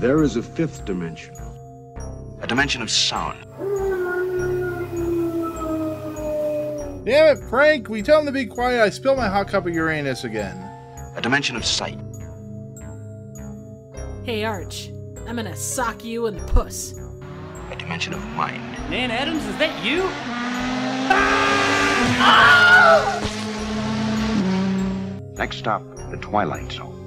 There is a fifth dimension. A dimension of sound. Damn it, Frank! We tell him to be quiet. I spilled my hot cup of Uranus again. A dimension of sight. Hey, Arch. I'm gonna sock you in the puss. A dimension of mind. Nan Adams, is that you? Next stop, the Twilight Zone.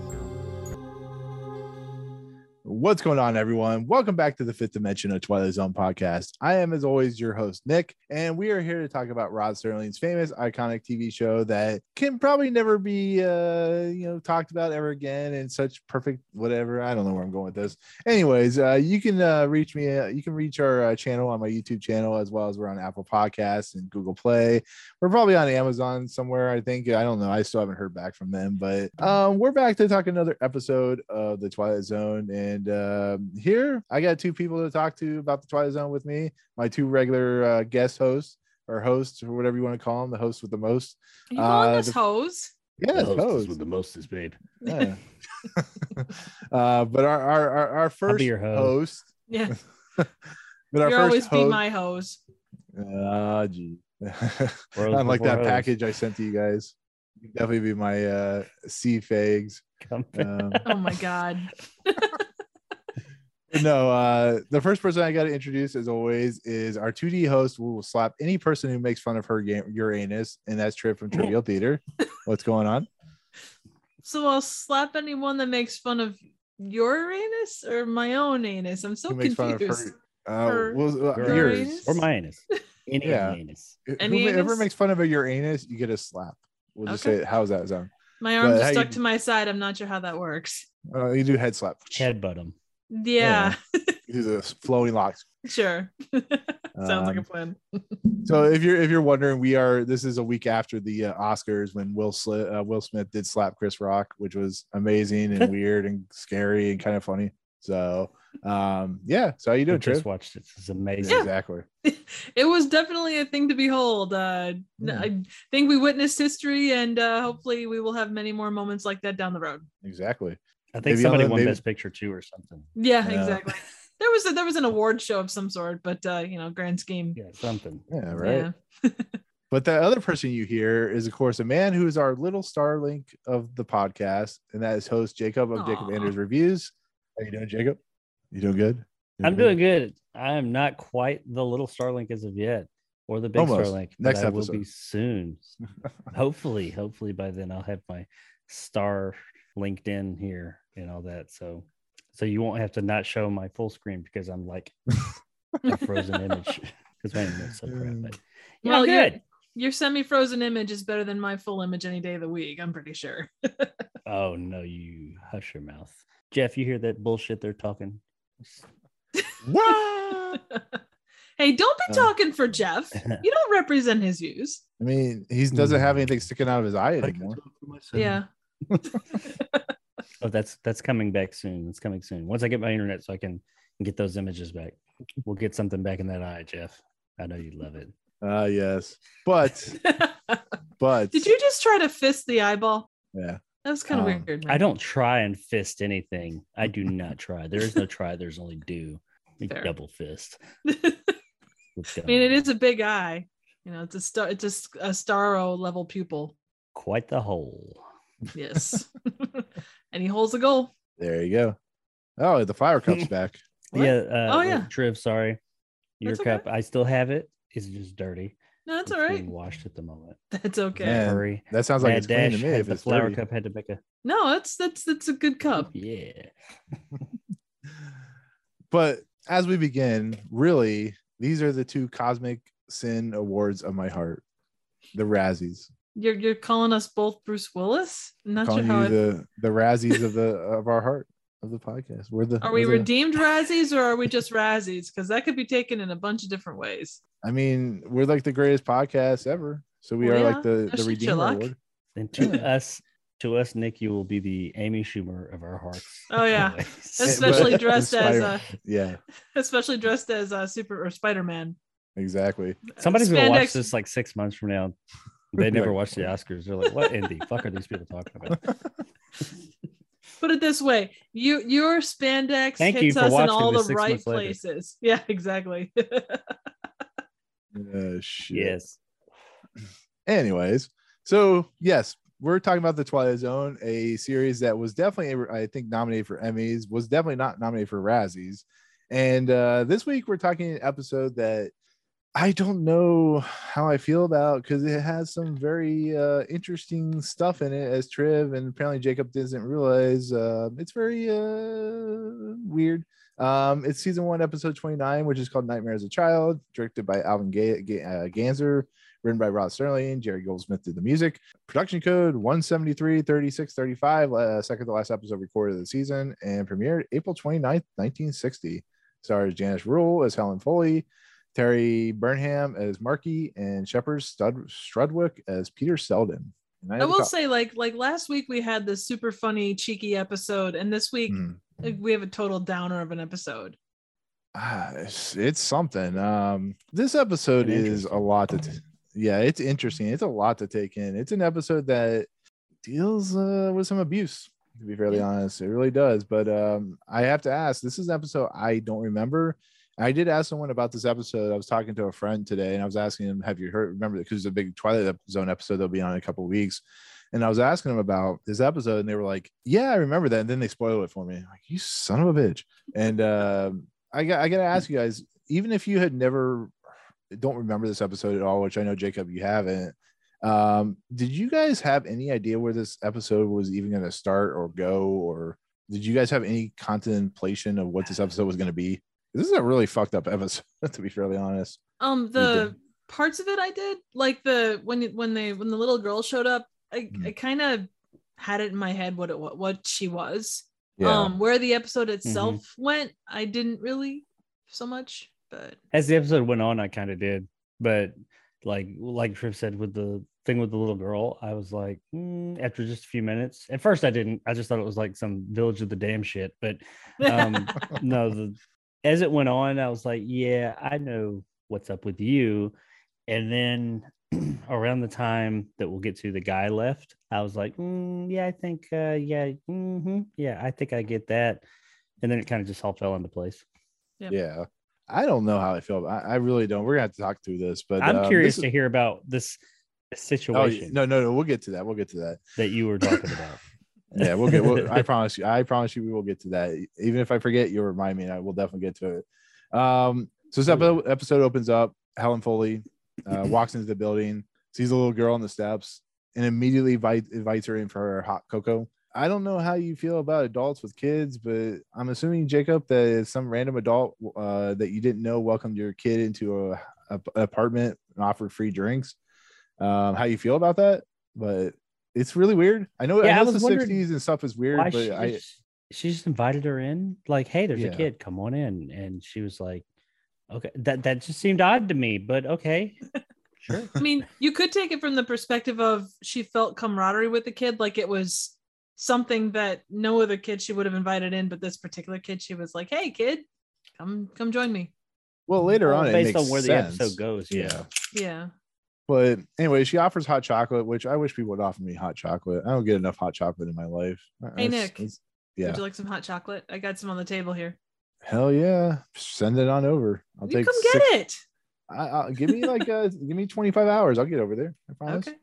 What's going on, everyone? Welcome back to the fifth dimension of Twilight Zone podcast. I am, as always, your host, Nick, and we are here to talk about Rod Serling's famous, iconic TV show that can probably never be, uh, you know, talked about ever again in such perfect whatever. I don't know where I'm going with this. Anyways, uh, you can uh, reach me. Uh, you can reach our uh, channel on my YouTube channel as well as we're on Apple Podcasts and Google Play. We're probably on Amazon somewhere. I think. I don't know. I still haven't heard back from them, but um, we're back to talk another episode of the Twilight Zone and um, here I got two people to talk to about the Twilight Zone with me. My two regular uh, guest hosts or hosts or whatever you want to call them, the host with the most. Are you calling Uh, us the- hoes? Yeah, The hostess host. with the mostest, babe. Yeah. uh, but our our our, our first your hoe. host. Yeah. but our You first always be host, my hose. Ah, gee. Rose Unlike before that rose. package I sent to you guys. You can definitely be my uh sea fags. Come Um, Oh my god. no, uh, the first person I got to introduce, as always, is our 2D host who will slap any person who makes fun of her game Uranus, and that's Trip from Trivial Theater. What's going on? So I'll slap anyone that makes fun of your anus or my own anus. I'm so Who fun of confused. her? Uh, Her- well, uh, her yours. anus? or my anus. Any Yeah. anus. Any Whoever anus? makes fun of your anus, you get a slap. We'll just Okay. say, how's that sound? My arms But are stuck you- to my side. I'm not sure how that works. Uh, you do head slap. Headbutt him. Yeah, You do the flowing locks. sure. Sounds like a Um, plan. So if you're if you're wondering, we are this is a week after the uh, Oscars when Will Sli- uh, Will Smith did slap Chris Rock, which was amazing and weird and scary and kind of funny. So um yeah, so how you I doing, just Trip? watched it. It's amazing. Exactly. it was definitely a thing to behold. Uh, n- Yeah. I think we witnessed history, and uh, hopefully, we will have many more moments like that down the road. Exactly. I think Maybe somebody the- won maybe- Best Picture too or something. Yeah, Yeah. exactly. There was a, there was an award show of some sort, but uh, you know, grand scheme. Yeah, something. Yeah, right. Yeah. But the other person you hear is, of course, a man who is our little Starlink of the podcast, and that is host Jacob of Jacob Aw. Anders Reviews. How you doing, Jacob? You doing good? You I'm doing good. I am not quite the little Starlink as of yet, or the big Almost. Starlink. but Next I will be soon. hopefully, hopefully by then I'll have my star linked in here and all that. So, so you won't have to not show my full screen because I'm like a frozen image. Because my internet's so crap. But yeah, Well, I'm good. Your semi-frozen image is better than my full image any day of the week. I'm pretty sure. Oh no, you hush your mouth, Jeff. You hear that bullshit they're talking? What? hey, don't be Uh. talking for Jeff. You don't represent his views. I mean, he doesn't have anything sticking out of his eye anymore. Yeah. Oh, that's that's coming back soon. It's coming soon. Once I get my internet, so I can get those images back. We'll get something back in that eye, Jeff. I know you love it. Ah, yes. But but Did you just try to fist the eyeball? Yeah. That was kind of Um, weird. I don't try and fist anything. I do not try. There is no try. There's only do. You Double fist. I mean, it is a big eye. You know, it's a star. It's a starro level pupil. quite the hole. Yes. and he holds a goal. There you go. Oh, the fire cup's back. What? Yeah. Uh, Oh, uh, yeah. Triv, sorry. Your That's okay. cup. I still have it. It's just dirty. No, that's It's all right. being washed at the moment. That's okay. Man, Hurry. That sounds like Mad it's clean to me. If the it's flower dirty. cup had to make a No, that's that's that's a good cup. yeah. But as we begin, really, these are the two cosmic sin awards of my heart. The Razzies. You're you're calling us both Bruce Willis? I'm not calling sure how. you I, the the Razzies of the of our heart of the podcast. We're the are we we're the- redeemed Razzies or are we just Razzies? Because that could be taken in a bunch of different ways. I mean, we're like the greatest podcast ever. So we Well, are yeah, like the no the shit, you Redeemer. Award. And to us, to us, Nick, you will be the Amy Schumer of our hearts. Oh, yeah. Especially dressed as Inspire- uh, Yeah, especially dressed as a Super or Spider Man. exactly. Somebody's gonna watch this like six months from now. They never watched the Oscars. They're like, "What in the fuck are these people talking about?" Put it this way: you your spandex Thank hits for us in all the right months later. places. Yeah, exactly. Uh, shit. Yes. Anyways, so yes, we're talking about the Twilight Zone, a series that was definitely, I think, nominated for Emmys, was definitely not nominated for Razzies. And uh, this week we're talking an episode that I don't know how I feel about because it has some very uh, interesting stuff in it as Triv, and apparently Jacob doesn't realize. Uh, it's very uh, weird. Um, it's season one, episode 29, which is called Nightmare as a Child, directed by Alvin Ga- Ga- uh, Ganzer, written by Rod Serling. Jerry Goldsmith did the music. Production code 173 3635, uh, second to last episode recorded of the season, and premiered April 29th, 1960. Stars Janice Rule as Helen Foley, Terry Burnham as Marky, and Shepperd Stud- Strudwick as Peter Selden. And I had will call- say, like, like last week we had this super funny, cheeky episode, and this week like, we have a total downer of an episode. Ah, it's, it's something. Um, this episode is a lot to, t- yeah, it's interesting. It's a lot to take in. It's an episode that deals uh, with some abuse. To be fairly Yeah. honest, it really does. But um, I have to ask. This is an episode I don't remember. I did ask someone about this episode. I was talking to a friend today, and I was asking him, "Have you heard? Remember because it's a big Twilight Zone episode that'll be on in a couple of weeks." And I was asking them about this episode, and they were like, "Yeah, I remember that." And then they spoiled it for me. I'm like, you son of a bitch. And um, I got I gotta ask you guys, even if you had never don't remember this episode at all, which I know Jacob you haven't. Um, did you guys have any idea where this episode was even going to start or go, or did you guys have any contemplation of what this episode was going to be? This is a really fucked up episode, to be fairly honest. Um, the parts of it I did, like the when when they when the little girl showed up, I, Hmm. I kind of had it in my head what it what, what she was. Yeah, Um, where the episode itself went, I didn't really so much, but As the episode went on, I kind of did, but like like Triv said with the thing with the little girl, I was like, mm, after just a few minutes. At first, I didn't. I just thought it was like some Village of the Damn shit. But um, no, the as it went on, I was like, yeah, I know what's up with you. And then around the time that we'll get to the guy left, I was like, mm, yeah, I think, uh, yeah, mhm, yeah, I think I get that. And then it kind of just all fell into place. yeah. I don't know how I feel. I, I really don't. We're gonna have to talk through this, but I'm um, curious this to is- hear about this, this Oh, situation no, no, no. We'll get to that. We'll get to that. that you were talking about. yeah we'll get we'll, i promise you i promise you we will get to that. Even if i forget you'll remind me and i will definitely get to it. Um so this episode, episode opens up helen foley uh, walks into the building sees a little girl on the steps and immediately invite, invites her in for her hot cocoa. I don't know how you feel about adults with kids but i'm assuming jacob that is some random adult uh, that you didn't know welcomed your kid into a, a apartment and offered free drinks. Um how you feel about that? But it's really weird. I know, Yeah, I I know was the 60s and stuff is weird, but she, I just, she just invited her in, like, hey, there's Yeah. a kid, come on in. And she was like, okay, that, that just seemed odd to me, but okay. Sure. I mean, you could take it from the perspective of she felt camaraderie with the kid, like it was something that no other kid she would have invited in, but this particular kid, she was like, "Hey, kid, come come join me." well later Well, on it based makes on where the episode goes. Yeah. Yeah. But anyway, she offers hot chocolate, which I wish people would offer me hot chocolate. I don't get enough hot chocolate in my life. Hey, It's- Nick. it's- yeah. Would you like some hot chocolate? I got some on the table here. Hell yeah. Send it on over. I'll you take come six- get it. I, I'll, give me like uh give me 25 hours. I'll get over there. I promise. Okay.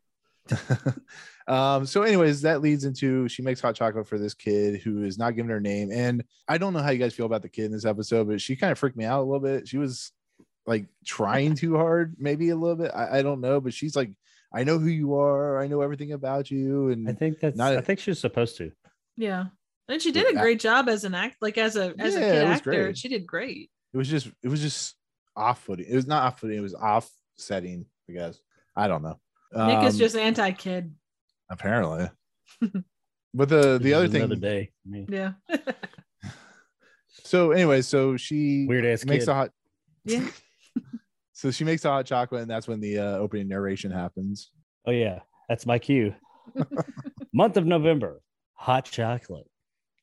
um so anyways that leads into she makes hot chocolate for this kid who is not giving her name and i don't know how you guys feel about the kid in this episode but she kind of freaked me out a little bit she was like trying too hard maybe a little bit I, I don't know but she's like i know who you are i know everything about you and I think that's, Not- I think she's supposed to. Yeah, and she did a Yeah. great job as an act, like as a as a kid actor. great. She did great. it was just it was just off-footing it was not off-footing it was off-setting i guess i don't know Nick is Um, just anti-kid. apparently but the This the other is another thing day. me. Yeah, so anyway so she Weird ass makes kid. a hot yeah. so she makes the hot chocolate and that's when the uh, opening narration happens Oh yeah, that's my cue. Month of November, hot chocolate,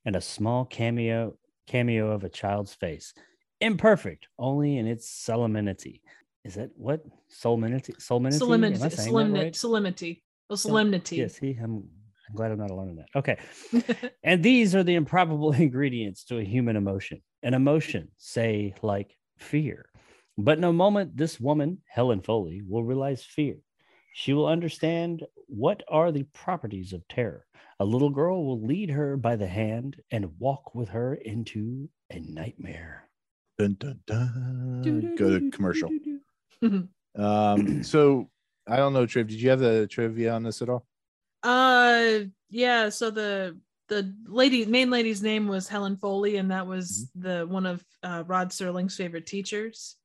and a small cameo cameo of a child's face. Imperfect, only in its solemnity. Is that what solemnity? Solemnity? Solemnity, solemnity, right? solemnity, oh, solemnity. Yeah, see, I'm I'm glad I'm not alone in that. Okay. and these are the improbable ingredients to a human emotion. An emotion, say, like fear. But in a moment, this woman, Helen Foley, will realize fear. She will understand what are the properties of terror. A little girl will lead her by the hand and walk with her into a nightmare. Dun, dun, dun. Go to commercial. Um, so I don't know, Triv. Did you have the trivia on this at all? Uh, yeah. So the the lady main lady's name was Helen Foley, and that was the one of uh, Rod Serling's favorite teachers.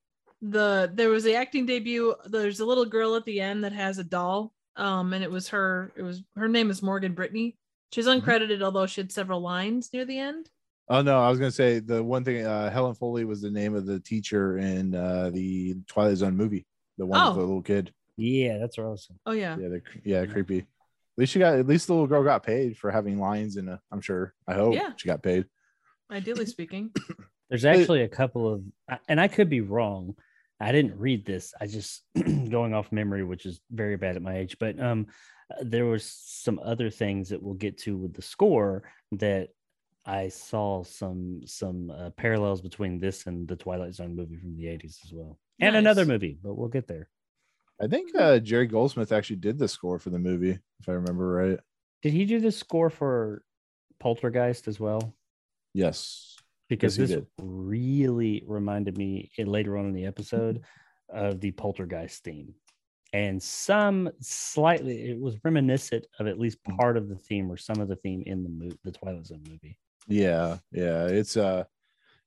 The there was the acting debut. There's a little girl at the end that has a doll. Um, and it was her. It was her name is Morgan Brittany. She's uncredited, although she had several lines near the end. Oh no, I was gonna say the one thing. Uh, Helen Foley was the name of the teacher in uh, the Twilight Zone movie. The one with Oh. the little kid. Yeah, that's awesome. Oh yeah. Yeah, the, yeah, creepy. At least she got. At least the little girl got paid for having lines in a. I'm sure. I hope Yeah. she got paid. Ideally speaking. There's actually a couple of, and I could be wrong. I didn't read this. I just going off memory, which is very bad at my age. But um, there was some other things that we'll get to with the score that I saw some some uh, parallels between this and the Twilight Zone movie from the 80s as well, and another movie. But we'll get there. I think uh, Jerry Goldsmith actually did the score for the movie, if I remember right. Did he do the score for Poltergeist as well? Yes. Because Yes, this did. really reminded me eh, later on in the episode of the poltergeist theme and some slightly it was reminiscent of at least Mm. part of the theme or some of the theme in the movie the twilight zone movie Yeah, yeah. It's uh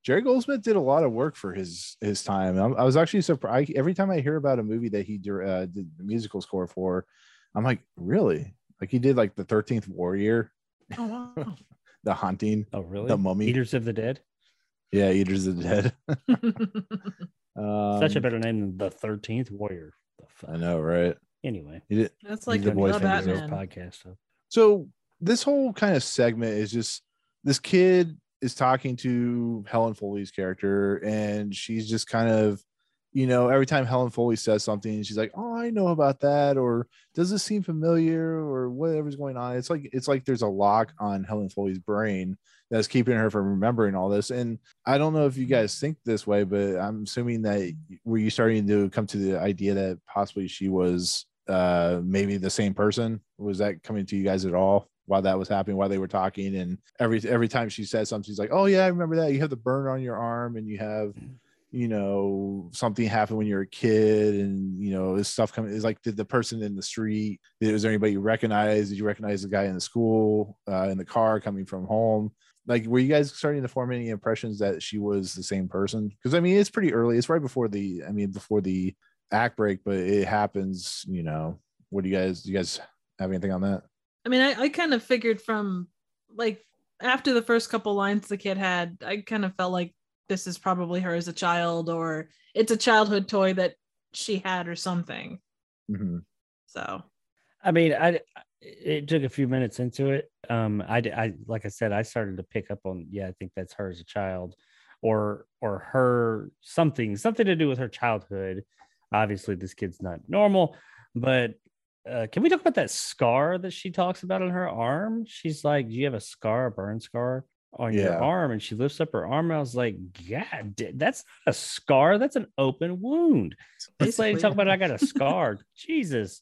Jerry Goldsmith did a lot of work for his his time. I, I was actually surprised every time I hear about a movie that he uh, did the musical score for. I'm like, really? Like he did like the Thirteenth Warrior, Oh wow. The Haunting, oh really The Mummy. eaters of the dead yeah, Eaters of the Dead. Um, such a better name than the 13th warrior the fuck? I know, right? anyway He did. That's like the the, voice the for This Batman. Batman. podcast so. So this whole kind of segment is just this kid is talking to Helen Foley's character, and she's just kind of, you know, every time Helen Foley says something, she's like, "Oh, I know about that," or "Does this seem familiar?" or whatever's going on. It's like it's like there's a lock on Helen Foley's brain that's keeping her from remembering all this. And I don't know if you guys think this way, but I'm assuming that were you starting to come to the idea that possibly she was uh maybe the same person was that coming to you guys at all while that was happening while they were talking and every every time she says something she's like oh yeah i remember that you have the burn on your arm and you have you know something happened when you were a kid and you know this stuff coming is like did the person in the street was there anybody you recognize? Did you recognize the guy in the school uh, in the car coming from home? Like were you guys starting to form any impressions that she was the same person? Because i mean it's pretty early it's right before the i mean before the act break but it happens you know. What do you guys do you guys have anything on that? I mean, I, I kind of figured from like after the first couple lines the kid had, I kind of felt like this is probably her as a child, or it's a childhood toy that she had, or something. Mhm. So I mean, I it took a few minutes into it. Um, I, I like I said, I started to pick up on. Yeah, I think that's her as a child, or or her something something to do with her childhood. Obviously, this kid's not normal, but uh, can we talk about that scar that she talks about on her arm? She's like, "Do you have a scar, a burn scar?" On your arm, and she lifts up her arm. And I was like, "God, that's not a scar. That's an open wound." This lady Basically. talk about I got a scar. Jesus,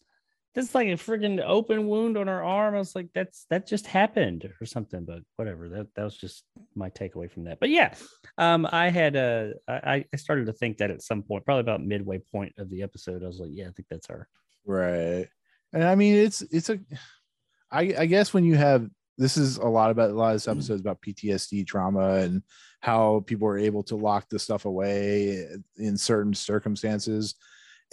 that's like a freaking open wound on her arm. I was like, that's that just happened or something. But whatever. That that was just my takeaway from that. But yeah, um, I had uh, I I started to think that at some point, probably about midway point of the episode, I was like, yeah, I think that's her. right and i mean it's it's a i i guess when you have this is a lot about a lot of this mm. episodes about ptsd trauma and how people are able to lock this stuff away in certain circumstances.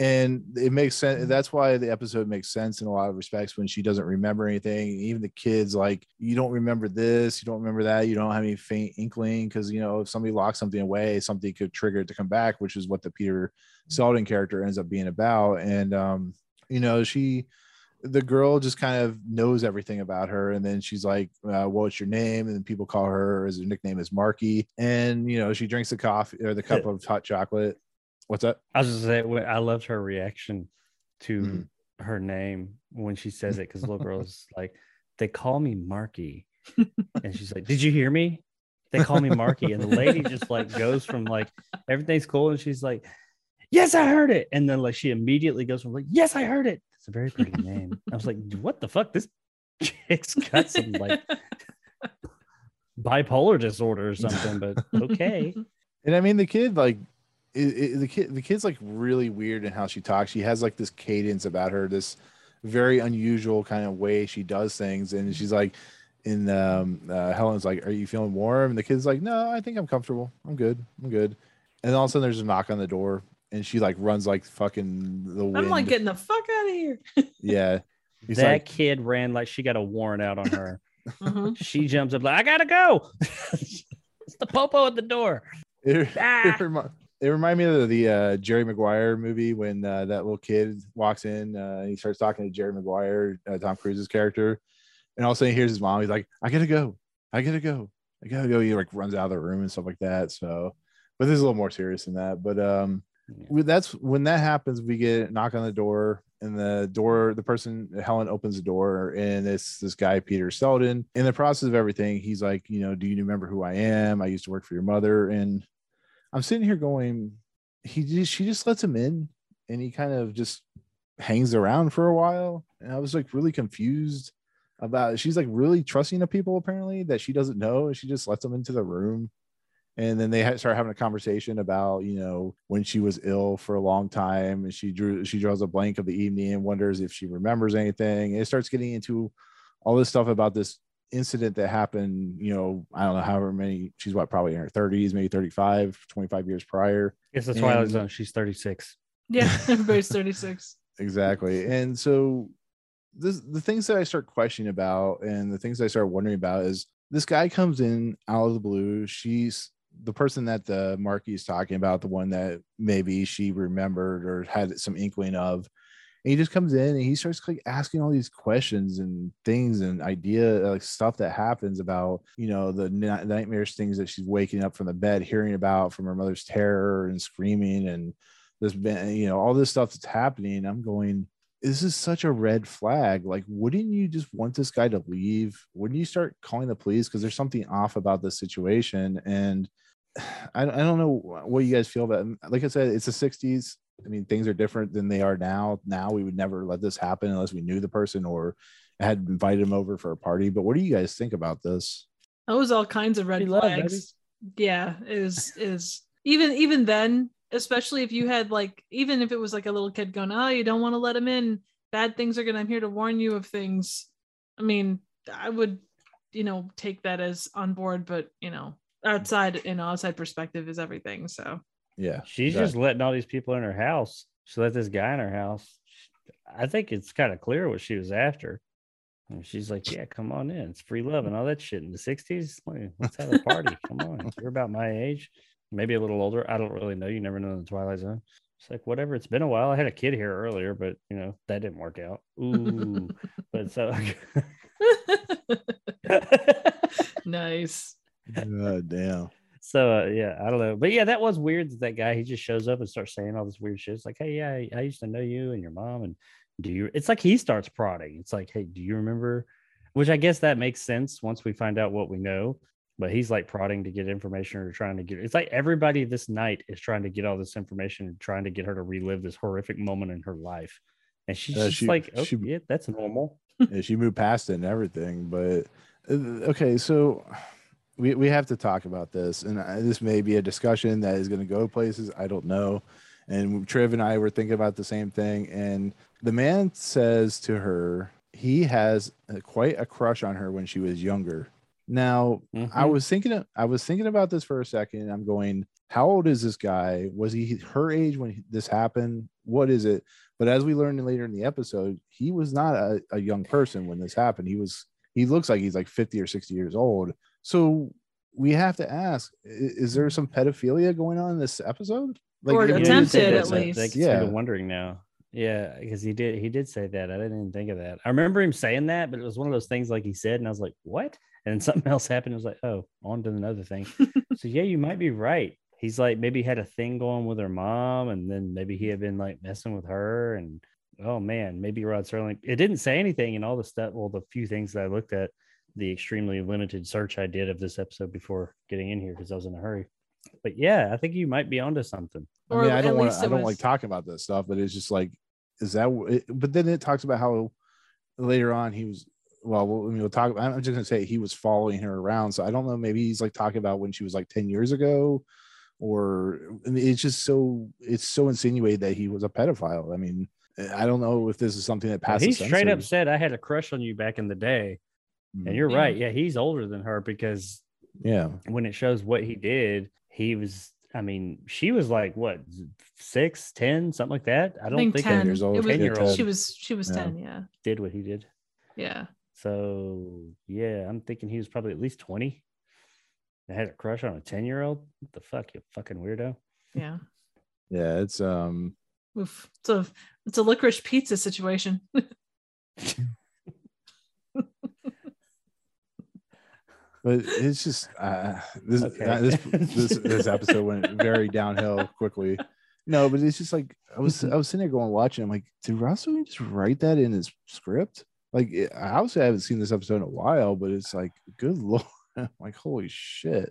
And it makes sense mm. that's why the episode makes sense in a lot of respects when she doesn't remember anything. Even the kids like you don't remember this you don't remember that you don't have any faint inkling because you know if somebody locks something away something could trigger it to come back which is what the peter mm. Selden character ends up being about. And um you know she the girl just kind of knows everything about her and then she's like uh, what's your name and then people call her as her nickname is marky and you know she drinks the coffee or the cup of hot chocolate what's that I was just say I loved her reaction to Mhm. her name when she says it because little girl's like they call me Marky. and she's like, Did you hear me? They call me Marky. And the lady just like goes from like everything's cool. And she's like, Yes, I heard it. And then like she immediately goes from like, Yes, I heard it. It's a very pretty name. I was like, What the fuck? This chick's got some like bipolar disorder or something, but okay. And I mean, the kid like it, it, the kid the kid's like really weird in how she talks. She has like this cadence about her, this very unusual kind of way she does things, and she's like. In um, uh, Helen's like, "Are you feeling warm?" And the kid's like, "No, I think I'm comfortable. I'm good. I'm good." And all of a sudden, there's a knock on the door, and she like runs like fucking the wind. I'm like getting the fuck out of here. yeah. He's that like, kid ran like she got a warrant out on her. Mhm. she jumps up like, I gotta go. it's the popo at the door. It, Ah. it, remi- it reminded me of the uh, Jerry Maguire movie when uh, that little kid walks in. Uh, he starts talking to Jerry Maguire, uh, Tom Cruise's character, and all of a sudden he hears his mom. He's like, "I gotta go, I gotta go, I gotta go." He like runs out of the room and stuff like that. So, but this is a little more serious than that. But um, Yeah. that's when that happens. We get a knock on the door, and the door, the person Helen opens the door, and it's this guy Peter Selden. In the process of everything, he's like, you know, do you remember who I am? I used to work for your mother, and I'm sitting here going, he just she just lets him in, and he kind of just hangs around for a while, and I was like really confused about. She's like really trusting of people apparently that she doesn't know, and she just lets them into the room and then they had start having a conversation about you know when she was ill for a long time and she drew she draws a blank of the evening and wonders if she remembers anything and it starts getting into all this stuff about this incident that happened you know i don't know however many she's what probably in her 30s maybe 35 25 years prior It's the Twilight And- Zone. She's 36. Yeah, everybody's 36. exactly and so this the things that i start questioning about and the things that i start wondering about is this guy comes in out of the blue she's the person that the is talking about the one that maybe she remembered or had some inkling of and he just comes in and he starts like asking all these questions and things and idea like stuff that happens about you know the ni- nightmares things that she's waking up from the bed hearing about from her mother's terror and screaming and this you know all this stuff that's happening. I'm going this is such a red flag. Like wouldn't you just want this guy to leave? Wouldn't you start calling the police? Because there's something off about the situation. And I, I don't know what you guys feel about like i said it's the 60s i mean things are different than they are now now we would never let this happen unless we knew the person or had invited him over for a party but what do you guys think about this That was all kinds of red Free love, flags. yeah, is is even even then, especially if you had like even if it was like a little kid going, "Oh, you don't want to let him in. Bad things are gonna. I'm here to warn you of things." I mean, I would, you know, take that as on board, but you know, outside, you know, outside perspective is everything. So yeah She's that- just letting all these people in her house. She let this guy in her house. I think it's kind of clear what she was after. And she's like, Yeah, come on in. It's free love and all that shit in the 60s. Let's have a party. come on. You're about my age, maybe a little older. I don't really know. You never know in the Twilight Zone. It's like, whatever. It's been a while. I had a kid here earlier, but you know, that didn't work out. Ooh. but so nice. God damn So uh, yeah, I don't know, but yeah, that was weird. That that guy he just shows up and starts saying all this weird shit. It's like, hey, yeah, I, I used to know you and your mom, and do you? It's like he starts prodding. It's like, hey, do you remember? Which I guess that makes sense once we find out what we know. But he's like prodding to get information or trying to get. It's like everybody this night is trying to get all this information and trying to get her to relive this horrific moment in her life, and she's Uh, just she- like, oh, she- yeah, that's normal. yeah, she moved past it and everything. But uh, okay, so we, we have to talk about this, and uh, this may be a discussion that is going to go places I don't know. And Triv and I were thinking about the same thing, and the man says to her he has uh, quite a crush on her when she was younger. Now, I Mhm. was thinking I was thinking about this for a second. I'm going, how old is this guy? Was he her age when this happened? What is it? But as we learned later in the episode, he was not a, a young person when this happened. He was he looks like he's like 50 or 60 years old. So we have to ask, is there some pedophilia going on in this episode? Or it Yeah, really you did attempted, at that, like- least. Yeah. me to wondering now. Yeah, because he did he did say that. I didn't even think of that. I remember him saying that, but it was one of those things like he said, and I was like, "What?" And then something else happened. I was like, "Oh, on to another thing." so yeah, you might be right. He's like maybe had a thing going with her mom, and then maybe he had been like messing with her, and oh man, maybe Rod Serling. It didn't say anything in all the stuff. Well, the few things that I looked at, the extremely limited search I did of this episode before getting in here because I was in a hurry. But yeah, I think you might be onto something. I Or mean, I don't want. I don't was- like talking about this stuff, but it's just like, is that? wh- It, but then it talks about how later on he was. Well, we'll, I mean, we'll talk. I'm just gonna say he was following her around. So I don't know. Maybe he's like talking about when she was like ten years ago, or I mean, it's just so it's so insinuated that he was a pedophile. I mean, I don't know if this is something that Well, passes. he straight up said, "I had a crush on you back in the day," and you're Yeah. right. Yeah, he's older than her because yeah, when it shows what he did, he was. I mean, she was like what six, ten, something like that. I I don't think think, 10. Years old, It was, 10-year-old. she was she was Yeah. 10, yeah. did what he did. Yeah. So yeah, I'm thinking he was probably at least 20. I had a crush on a 10 year old. What the fuck, you fucking weirdo. Yeah. yeah. It's um. Oof. It's a it's a licorice pizza situation. But it's just uh, this, Okay. uh, this this this episode went very downhill quickly. No, but it's just like I was I was sitting there going watching. I'm like, did Ross Sterling just write that in his script? Like, it, I haven't seen this episode in a while, but it's like, good lord, I'm like holy shit.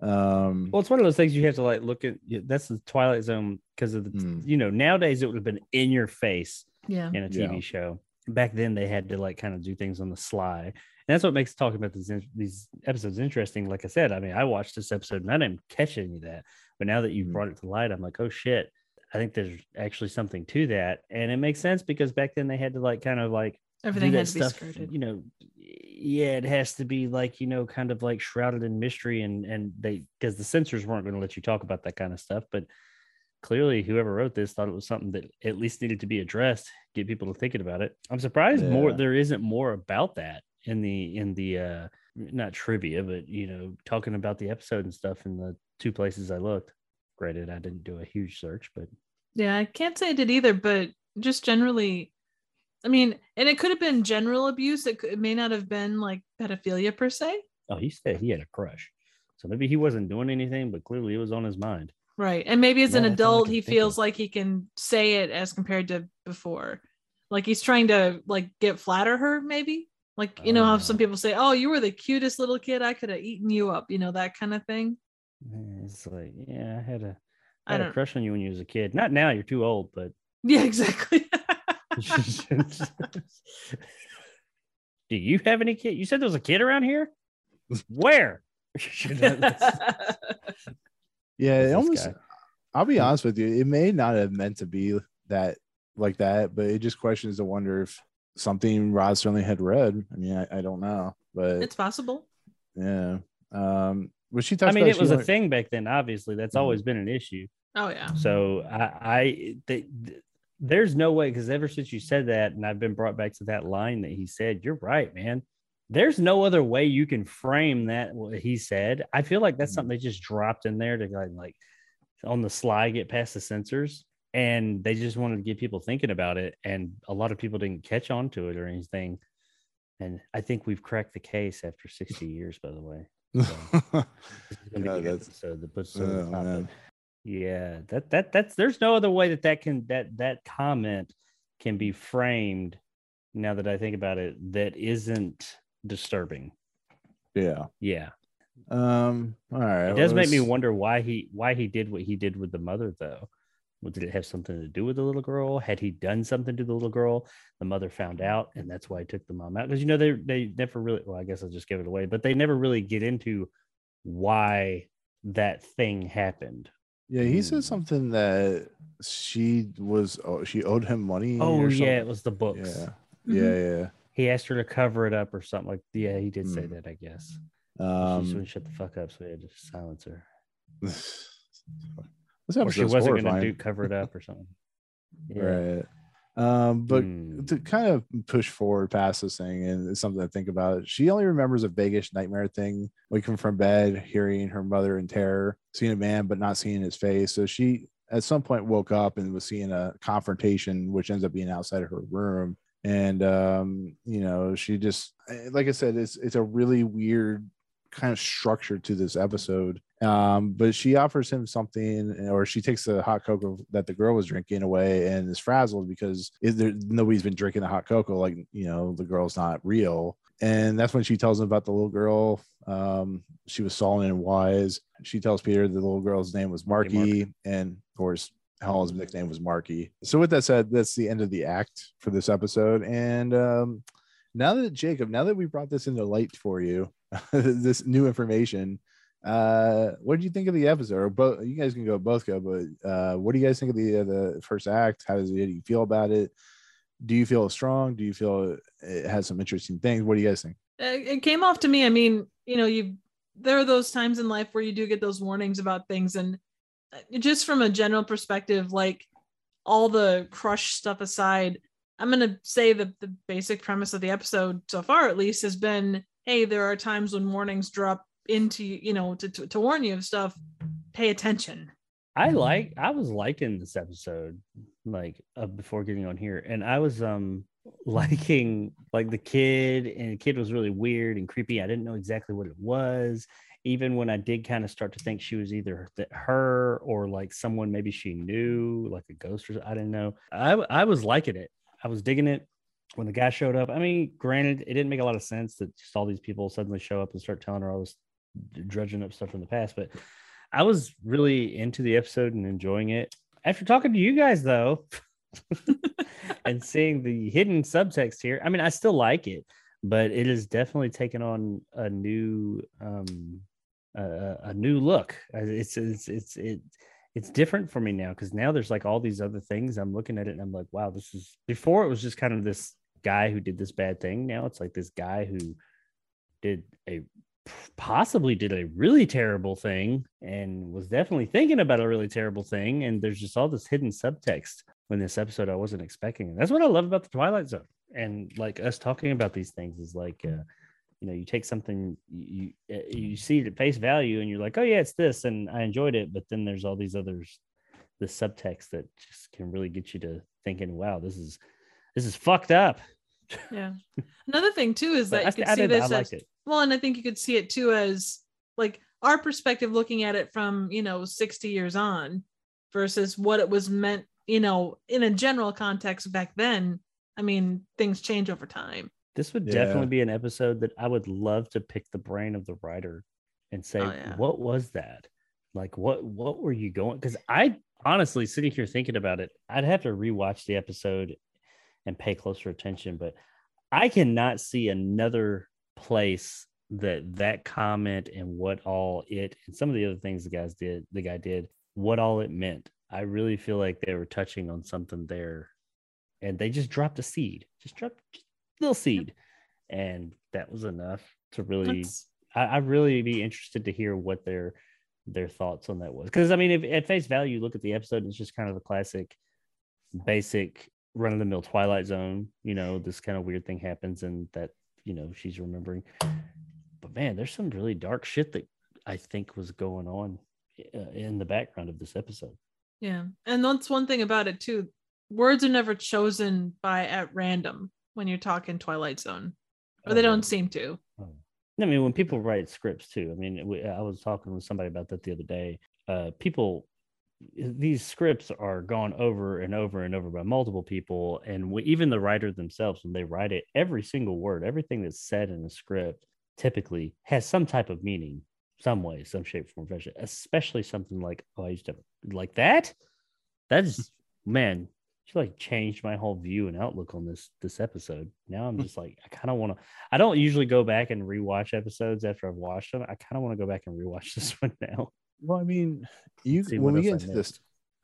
Um, Well, it's one of those things you have to like look at. That's the Twilight Zone because of the, Hmm. you know, nowadays it would have been in your face yeah. in a TV Yeah. show. Back then they had to like kind of do things on the sly. And that's what makes talking about these, these episodes interesting. Like I said, I mean, I watched this episode and I didn't catch any of that. But now that you've Mhm. brought it to light, I'm like, oh shit. I think there's actually something to that. And it makes sense because back then they had to like kind of like Everything had to be stuff, skirted. you know. Yeah, it has to be like you know, kind of like shrouded in mystery, and and they because the censors weren't going to let you talk about that kind of stuff. But clearly, whoever wrote this thought it was something that at least needed to be addressed, get people to thinking about it. I'm surprised more there isn't more about that in the in the uh not trivia, but you know, talking about the episode and stuff in the two places I looked. Granted, I didn't do a huge search, but Yeah, I can't say I did either, but just generally, I mean, and it could have been general abuse. It, could, it may not have been like pedophilia per se. oh, he said he had a crush. So maybe he wasn't doing anything, but clearly it was on his mind. Right. And maybe as Yeah, an I adult, he feels like he can say it as compared to before. Like he's trying to like get flatter her, maybe. Like, you know how uh. some Oh. people say, Oh, you were the cutest little kid. I could have eaten you up, you know, that kind of thing. It's like, yeah, I had a, I I had a crush on you when you was a kid. Not now, you're too old, but Yeah, exactly. do you have any kid? You said there was a kid around here? Where? You know, that's- yeah, it almost. guy. I'll be honest with you, it may not have meant to be that like that, but it just questions to wonder if something Rod Serling had read. I mean, I, I don't know, but it's possible. yeah. Um, was she? I mean, about it was a wanted- thing back then. Obviously, that's Mhm. always been an issue. Oh yeah. So I, I they, th- there's no way because ever since you said that, and I've been brought back to that line that he said, you're right, man. There's no other way you can frame that what he said. I feel like that's Mhm. something they just dropped in there to like, like on the sly get past the censors, and they just wanted to get people thinking about it, and a lot of people didn't catch on to it or anything. And I think we've cracked the case after 60 years, by the way. This is Yeah, be a good that's- episode that puts Oh, yeah, that that that's there's no other way that that can that that comment can be framed. Now that I think about it, that isn't disturbing. yeah. Yeah, Um. All right. it does well, make me wonder why he why he did what he did with the mother though. Well, did it have something to do with the little girl? Had he done something to the little girl? The mother found out, and that's why he took the mom out. Because you know they they never really. Well, I guess I'll just give it away, but they never really get into why that thing happened. Yeah, he Hmm. said something that she was. Oh, she owed him money. Oh yeah, something. it was the books. Yeah. Mhm. Yeah. Yeah. He asked her to cover it up or something like yeah he did say Hmm. that i guess she Um. wouldn't shut the fuck up so he had to silence her or she wasn't going to do cover it up or something yeah Right. Um, but Hmm. to kind of push forward past this thing, and it's something to think about. She only remembers a vaguish nightmare thing, waking from bed, hearing her mother in terror, seeing a man but not seeing his face. So she, at some point, woke up and was seeing a confrontation, which ends up being outside of her room. And um, you know, she just, like I said, it's it's a really weird kind of structure to this episode Um, but she offers him something, or she takes the hot cocoa that the girl was drinking away and is frazzled because is there, nobody's been drinking the hot cocoa. Like, you know, the girl's not real. And that's when she tells him about the little girl. Um, she was solid and wise. She tells Peter the little girl's name was Marky, and of course, Helen's nickname was Marky. So, with that said, that's the end of the act for this episode. And um, now that Jacob, now that we brought this into light for you, this new information, uh, what did you think of the episode? Or both, you guys can go both go, but uh, what do you guys think of the uh, the first act? How does it, how do you feel about it? Do you feel strong? Do you feel it has some interesting things? What do you guys think? Uh, it came off to me. I mean, you know, you there are those times in life where you do get those warnings about things, and just from a general perspective, like all the crush stuff aside, I'm gonna say that the basic premise of the episode so far, at least, has been, hey, there are times when warnings drop into you know to, to, to warn you of stuff. Pay attention. I like I was liking this episode like uh, before getting on here and I was um liking like the kid and the kid was really weird and creepy. I didn't know exactly what it was. Even when I did kind of start to think she was either th- her or like someone maybe she knew, like a ghost or I didn't know. I I was liking it. I was digging it when the guy showed up. I mean, granted, it didn't make a lot of sense that just all these people suddenly show up and start telling her all this dredging up stuff from the past, but I was really into the episode and enjoying it. After talking to you guys, though, and seeing the hidden subtext here, I mean, I still like it, but it has definitely taken on a new, um, uh, a new look. It's it's it's it, it's different for me now because now there's like all these other things. I'm looking at it and I'm like, wow, this is. Before it was just kind of this guy who did this bad thing. Now it's like this guy who did a possibly did a really terrible thing and was definitely thinking about a really terrible thing. And there's just all this hidden subtext in this episode I wasn't expecting. And that's what I love about the Twilight Zone. And like us talking about these things is like, uh, you know, you take something you you eh, mm-hmm. see it at face value, and you're like, oh yeah, it's this, and I enjoyed it. But then there's all these others, the subtext that just can really get you to thinking, wow, this is this is fucked up. Yeah. Another thing too is that you I, can I see did, this I as it. well and i think you could see it too as like our perspective looking at it from you know 60 years on versus what it was meant you know in a general context back then i mean things change over time This would Yeah. definitely be an episode that I would love to pick the brain of the writer and say, Oh, yeah. what was that? Like, what what were you going? Because I honestly sitting here thinking about it, I'd have to rewatch the episode and pay closer attention. But I cannot see another place that that comment and what all it and some of the other things the guys did, the guy did, what all it meant. I really feel like they were touching on something there, and they just dropped a seed, just dropped just little seed, and that was enough to really. I, I'd really be interested to hear what their their thoughts on that was. Because I mean, if at face value, you look at the episode, it's just kind of a classic, basic run of the mill Twilight Zone. You know, this kind of weird thing happens, and that you know she's remembering. But man, there's some really dark shit that I think was going on uh, in the background of this episode. yeah and that's one thing about it too words are never chosen by at random when you're talking twilight zone or they Oh, don't seem to Oh. I mean, when people write scripts too. I mean, we, I was talking with somebody about that the other day. Uh, people, these scripts are gone over and over and over by multiple people, and we, even the writer themselves, when they write it, every single word, everything that's said in a script, typically has some type of meaning, some way, some shape, form, fashion. Especially something like, "Oh, I used to have like that." That is, man, she like changed my whole view and outlook on this this episode. Now I'm just like, I kind of want to. I don't usually go back and rewatch episodes after I've watched them. I kind of want to go back and rewatch this one now. Well, I mean, you See when we get I into this,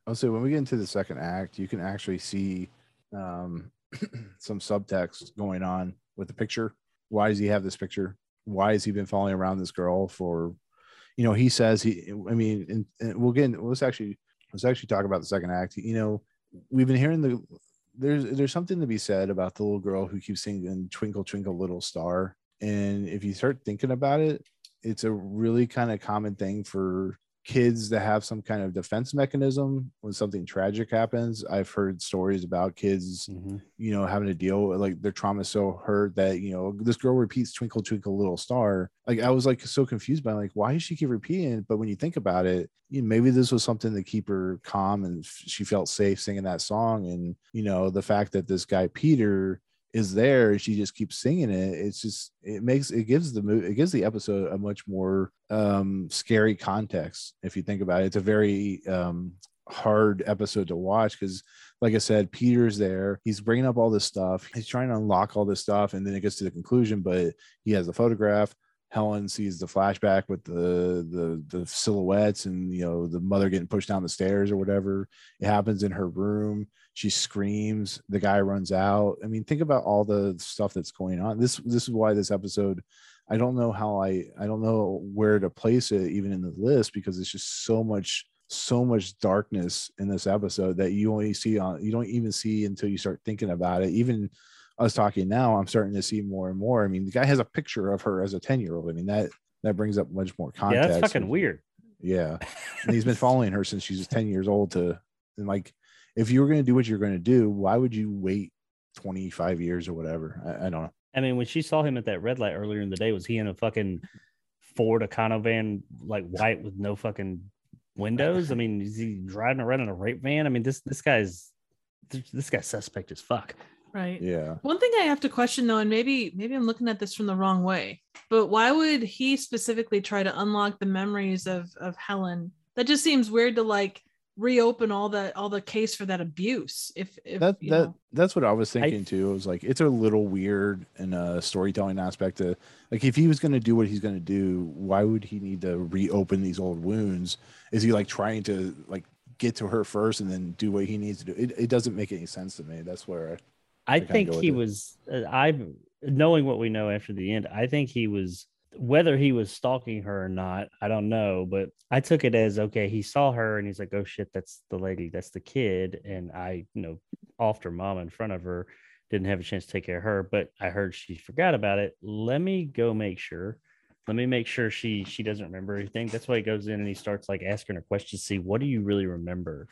I'll say when we get into the second act, you can actually see um, some subtext going on with the picture. Why does he have this picture? Why has he been following around this girl for? You know, he says he. I mean, and, and we'll get. Into, let's actually let's actually talk about the second act. You know, we've been hearing the. There's there's something to be said about the little girl who keeps singing "Twinkle Twinkle Little Star," and if you start thinking about it, it's a really kind of common thing for kids that have some kind of defense mechanism when something tragic happens. I've heard stories about kids, Mhm. you know, having to deal with like their trauma so hurt that, you know, this girl repeats twinkle twinkle little star. Like I was like so confused by like why does she keep repeating it? But when you think about it, you know, maybe this was something to keep her calm and she felt safe singing that song. And, you know, the fact that this guy Peter is there she just keeps singing it it's just it makes it gives the movie it gives the episode a much more um scary context if you think about it. It's a very um hard episode to watch because like i said peter's there he's bringing up all this stuff he's trying to unlock all this stuff and then it gets to the conclusion but he has the photograph helen sees the flashback with the the the silhouettes and you know the mother getting pushed down the stairs or whatever it happens in her room she screams the guy runs out. I mean think about all the stuff that's going on. This this is why this episode i don't know how i i don't know where to place it even in the list because it's just so much so much darkness in this episode that you only see on you don't even see until you start thinking about it. Even us talking now i'm starting to see more and more. I mean the guy has a picture of her as a 10 year old i mean that that brings up much more Yeah, context. that's fucking weird. yeah. And he's been following her since she's 10 years old to and like if you were going to do what you're going to do why would you wait 25 years or whatever I, I don't know I mean, when she saw him at that red light earlier in the day, was he in a fucking Ford Econovan, like white with no fucking windows? I mean, is he driving around in a rape van? I mean, this this guy's this, this guy's suspect as fuck. Right. yeah One thing I have to question though, and maybe maybe I'm looking at this from the wrong way, but why would he specifically try to unlock the memories of of Helen? That just seems weird to like reopen all the all the case for that abuse. If if that that know. that's what i was I- thinking too it was like it's a little weird in a storytelling aspect to like if he was going to do what he's going to do why would he need to reopen these old wounds is he like trying to like get to her first and then do what he needs to do it, it doesn't make any sense to me that's where I kinda think he it. was. Uh, I knowing what we know after the end, I think he was. Whether he was stalking her or not, I don't know. But I took it as okay. He saw her and he's like, "Oh shit, that's the lady, that's the kid." And I, you know, offed her mom in front of her. Didn't have a chance to take care of her, but I heard she forgot about it. Let me go make sure. Let me make sure she she doesn't remember anything. That's why he goes in and he starts like asking her questions. See, what do you really remember?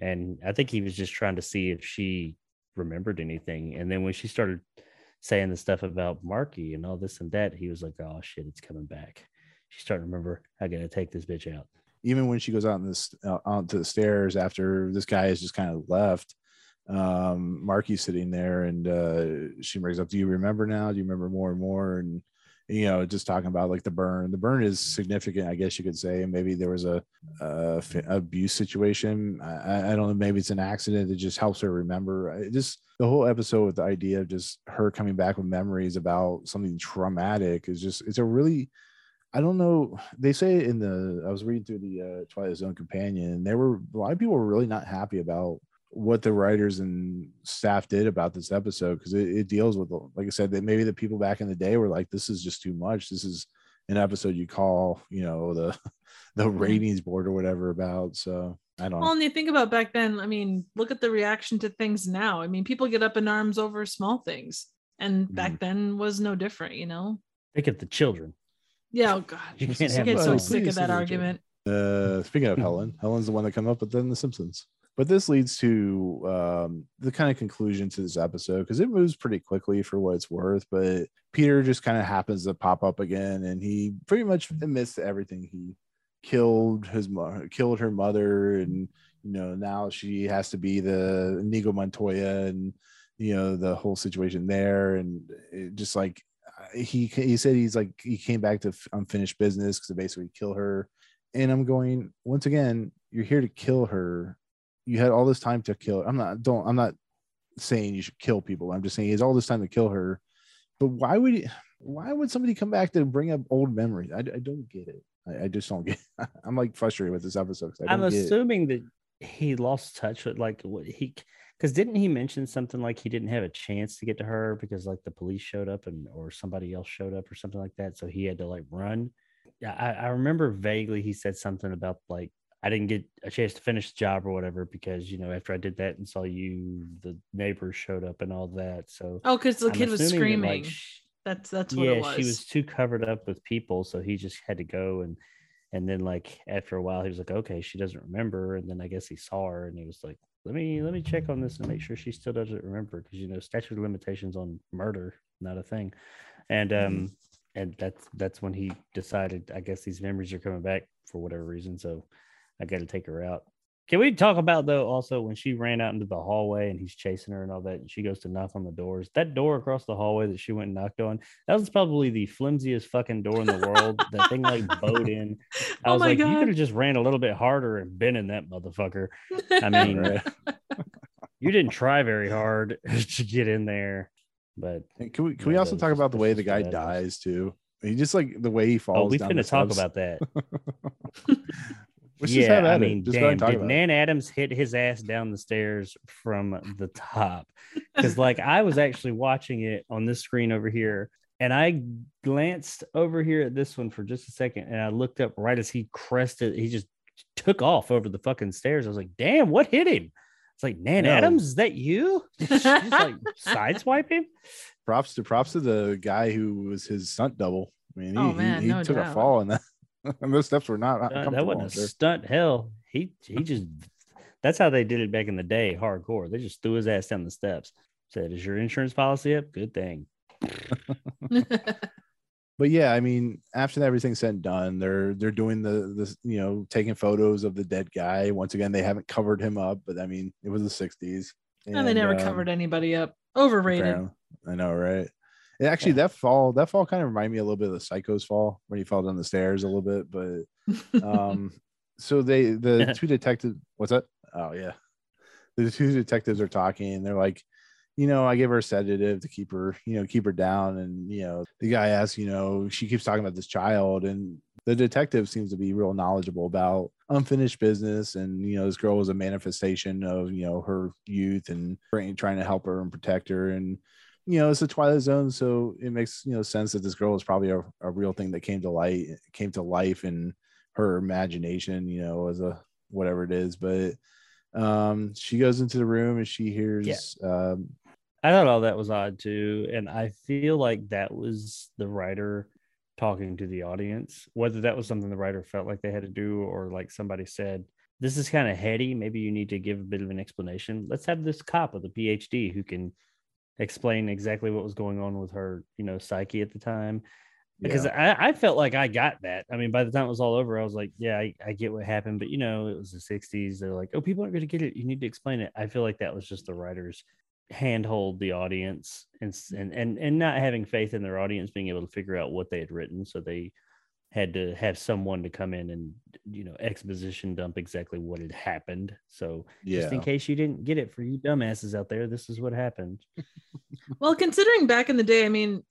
And I think he was just trying to see if she remembered anything. And then when she started saying the stuff about Marky and all this and that, he was like, "Oh shit, it's coming back." She's starting to remember. I gotta take this bitch out. even when she goes out in this uh, onto the stairs after this guy has just kind of left um marky's sitting there and uh she brings up do you remember now do you remember more and more and you know just talking about like the burn. The burn is significant i guess you could say. And maybe there was a, abuse situation. I, I don't know maybe it's an accident it just helps her remember. I just the whole episode with the idea of just her coming back with memories about something traumatic is just it's a really I don't know. They say in the I was reading through the uh, Twilight Zone companion, and there were a lot of people were really not happy about what the writers and staff did about this episode because it, it deals with, like I said, that maybe the people back in the day were like, "This is just too much. This is an episode you call, you know, the the ratings board or whatever about." So I don't. Well, know. and you think about back then, I mean, look at the reaction to things now. I mean, people get up in arms over small things. And back then was no different, you know? Think of the children. Yeah, oh god. You can't have get so sick of that argument. Uh, speaking of Helen, Helen's the one that come up with then The Simpsons. But this leads to um, the kind of conclusion to this episode because it moves pretty quickly for what it's worth. But Peter just kind of happens to pop up again, and he pretty much admits to everything. He killed his mother, killed her mother, and you know now she has to be the Inigo Montoya, and you know the whole situation there, and it just like he he said he's like he came back to f- unfinished business because basically kill her and i'm going once again you're here to kill her you had all this time to kill i'm not don't i'm not saying you should kill people. I'm just saying he has all this time to kill her. But why would he, why would somebody come back to bring up old memories? I, I don't get it. I, I just don't get i'm like frustrated with this episode I I'm don't get it. assuming that he lost touch with like what he because didn't he mention something like he didn't have a chance to get to her because like the police showed up and or somebody else showed up or something like that? So he had to like run. Yeah i, I remember vaguely he said something about like i didn't get a chance to finish the job or whatever because you know after i did that and saw you the neighbors showed up and all that so Oh, because the I'm kid was assuming that, screaming. like, that's that's what yeah it was. she was too covered up with people so he just had to go and And then like after a while, he was like, okay, she doesn't remember. And then I guess he saw her and he was like, let me let me check on this and make sure she still doesn't remember because you know statute of limitations on murder not a thing. And um Mhm. and that's that's when he decided I guess these memories are coming back for whatever reason. So I got to take her out. Can we talk about though also when she ran out into the hallway and he's chasing her and all that, and she goes to knock on the doors? That door across the hallway that she went and knocked on, that was probably the flimsiest fucking door in the world. that thing like bowed in. I Oh was my like, you could have just ran a little bit harder and been in that motherfucker. I mean, you didn't try very hard to get in there, but And Can we can we also talk about the way the guy dies too? He just like the way he oh, falls. oh, we down finna the talk steps. about that. Let's just have I mean, Just damn, did about it. Nan Adams hit his ass down the stairs from the top? Because like I was actually watching it on this screen over here, and I glanced over here at this one for just a second, and I looked up right as he crested. He just took off over the fucking stairs. I was like, "Damn, what hit him?" It's like Nan No. Adams. Is that you? Did she like sideswipe him? props to props to the guy who was his stunt double. I mean, he, Oh, he- man, he, no took a fall in that and those steps were not Uh, that wasn't a sure. stunt. Hell, he he just that's how they did it back in the day, hardcore. They just threw his ass down the steps. Said, "Is your insurance policy up? Good thing." But yeah, I mean, after everything's said and done, they're they're doing the this you know taking photos of the dead guy. Once again, they haven't covered him up, but I mean, it was the '60s, and they never um, covered anybody up. Overrated. I know, right? And actually, that fall that fall kind of reminded me a little bit of the Psycho's fall when he fell down the stairs a little bit, but um so they the two detectives what's that? Oh yeah. The two detectives are talking and they're like you know i gave her a sedative to keep her you know keep her down and you know the guy asks you know she keeps talking about this child and the detective seems to be real knowledgeable about unfinished business and you know this girl was a manifestation of you know her youth and trying to help her and protect her and you know it's a twilight zone so it makes you know sense that this girl is probably a, a real thing that came to light came to life in her imagination, you know, as a whatever it is. But um, she goes into the room and she hears, um, I thought all that was odd too, and I feel like that was the writer talking to the audience. Whether that was something the writer felt like they had to do, or like somebody said, "This is kind of heady. Maybe you need to give a bit of an explanation." Let's have this cop with a PhD who can explain exactly what was going on with her, you know, psyche at the time. Because yeah, I, I felt like I got that. I mean, by the time it was all over, I was like, yeah, I, I get what happened. But, you know, it was the 60s. They're like, oh, people aren't going to get it. You need to explain it. I feel like that was just the writers handhold the audience and, mm. and and and not having faith in their audience being able to figure out what they had written so they had to have someone to come in and you know exposition dump exactly what had happened so yeah, just in case you didn't get it for you dumbasses out there this is what happened well, considering back in the day, I mean,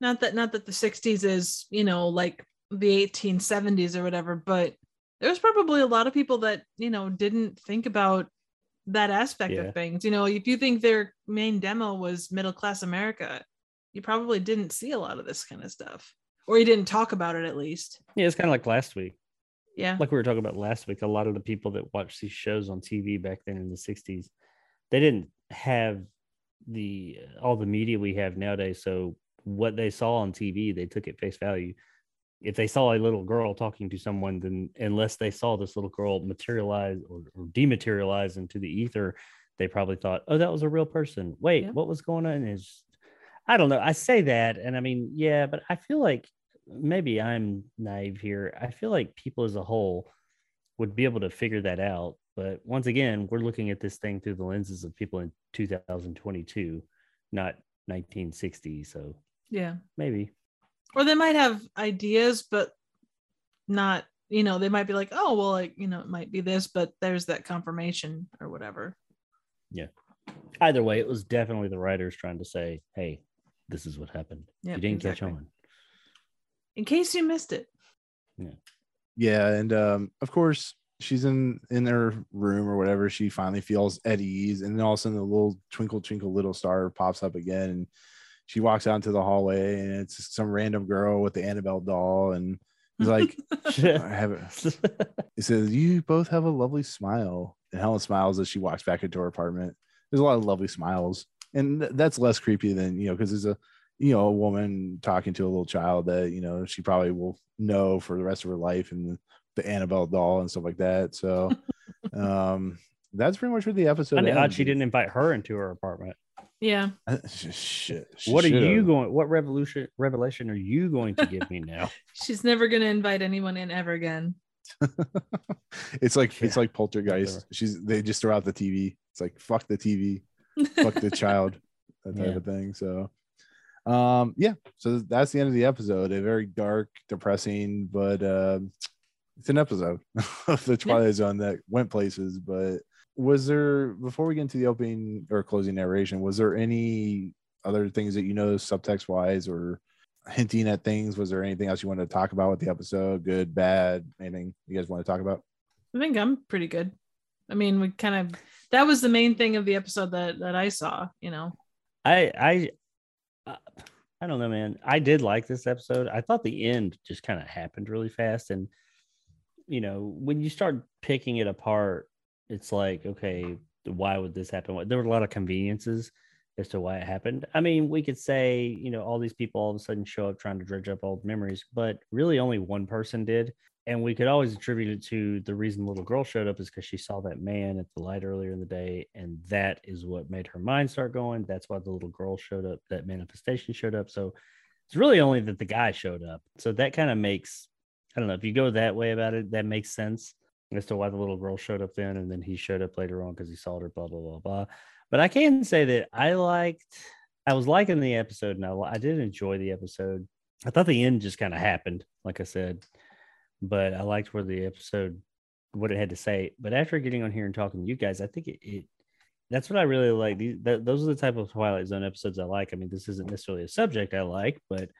not that not that the 60s is, you know, like the 1870s or whatever, but there's probably a lot of people that, you know, didn't think about that aspect Yeah. of things. You know, if you think their main demo was middle class America, you probably didn't see a lot of this kind of stuff. Or you didn't talk about it at least. yeah it's kind of like last week Yeah. like we were talking about last week, a lot of the people that watched these shows on TV back then in the 60s, they didn't have the uh, all the media we have nowadays. So what they saw on TV, they took at face value. If they saw a little girl talking to someone, then unless they saw this little girl materialize or, or dematerialize into the ether, they probably thought, "Oh, that was a real person." Wait, Yeah. what was going on? Is I don't know. I say that, and I mean, yeah, but I feel like maybe I'm naive here. I feel like people as a whole would be able to figure that out. But once again, we're looking at this thing through the lenses of people in 2022, not 1960. So Yeah. maybe. Or they might have ideas, but not, you know, they might be like, oh, well, like, you know, it might be this, but there's that confirmation or whatever. Yeah. Either way, it was definitely the writers trying to say, hey, this is what happened. Yeah. you didn't catch on. In case you missed it. Yeah. Yeah, and um, of course she's in in her room or whatever. She finally feels at ease, and then all of a sudden the little twinkle twinkle little star pops up again, and she walks out into the hallway, and it's some random girl with the Annabelle doll, and he's like, I have it. He says, You both have a lovely smile. And Helen smiles as she walks back into her apartment. There's a lot of lovely smiles. And th- that's less creepy than, you know, because there's a, you know, a woman talking to a little child that, you know, she probably will know for the rest of her life and the Annabelle doll and stuff like that. So um that's pretty much where the episode. Kind of odd she didn't invite her into her apartment. Yeah. Shit. what are you should've. going? What revolution revelation are you going to give me now? She's never gonna invite anyone in ever again. it's like it's like poltergeist. whatever. She's they just throw out the TV. It's like fuck the TV, fuck the child, that type Yeah. of thing. So um yeah, so that's the end of the episode. A very dark, depressing, but um it's an episode of the Twilight Zone that went places. But was there before we get into the opening or closing narration, was there any other things that you know subtext wise or hinting at things? Was there anything else you wanted to talk about with the episode? Good, bad, anything you guys want to talk about? I think I'm pretty good. I mean, we kind of that was the main thing of the episode that that I saw. You know. I I I don't know, man. I did like this episode. I thought the end just kind of happened really fast, and you know, when you start picking it apart, it's like, okay, why would this happen? There were a lot of conveniences as to why it happened. I mean, we could say, you know, all these people all of a sudden show up trying to dredge up old memories, but really only one person did. And we could always attribute it to the reason the little girl showed up is because she saw that man at the light earlier in the day. And that is what made her mind start going. That's why the little girl showed up, that manifestation showed up. So it's really only that the guy showed up. So that kind of makes, I don't know, if you go that way about it, that makes sense as to why the little girl showed up then. And then he showed up later on because he saw her, blah, blah, blah, blah. But I can say that I liked, I was liking the episode and I, I did enjoy the episode. I thought the end just kind of happened, like I said, but I liked where the episode, what it had to say. But after getting on here and talking to you guys, I think it, it that's what I really like. These, that, those are the type of Twilight Zone episodes I like. I mean, this isn't necessarily a subject I like, but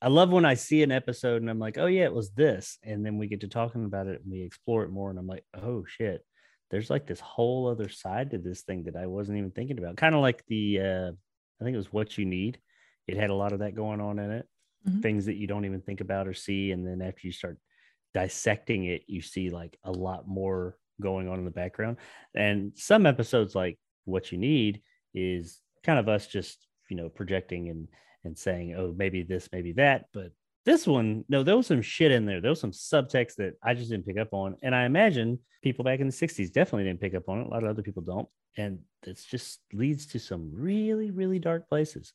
I love when I see an episode and I'm like, oh yeah, it was this, and then we get to talking about it and we explore it more, and I'm like, oh shit, there's like this whole other side to this thing that I wasn't even thinking about. Kind of like the, uh, I think it was What You Need. It had a lot of that going on in it, Mhm. things that you don't even think about or see, and then after you start dissecting it, you see like a lot more going on in the background. And some episodes, like What You Need, is kind of us just you know projecting and and saying, oh, maybe this, maybe that. But this one, no, there was some shit in there. There was some subtext that I just didn't pick up on. And I imagine people back in the 60s definitely didn't pick up on it. A lot of other people don't. And it's just leads to some really, really dark places.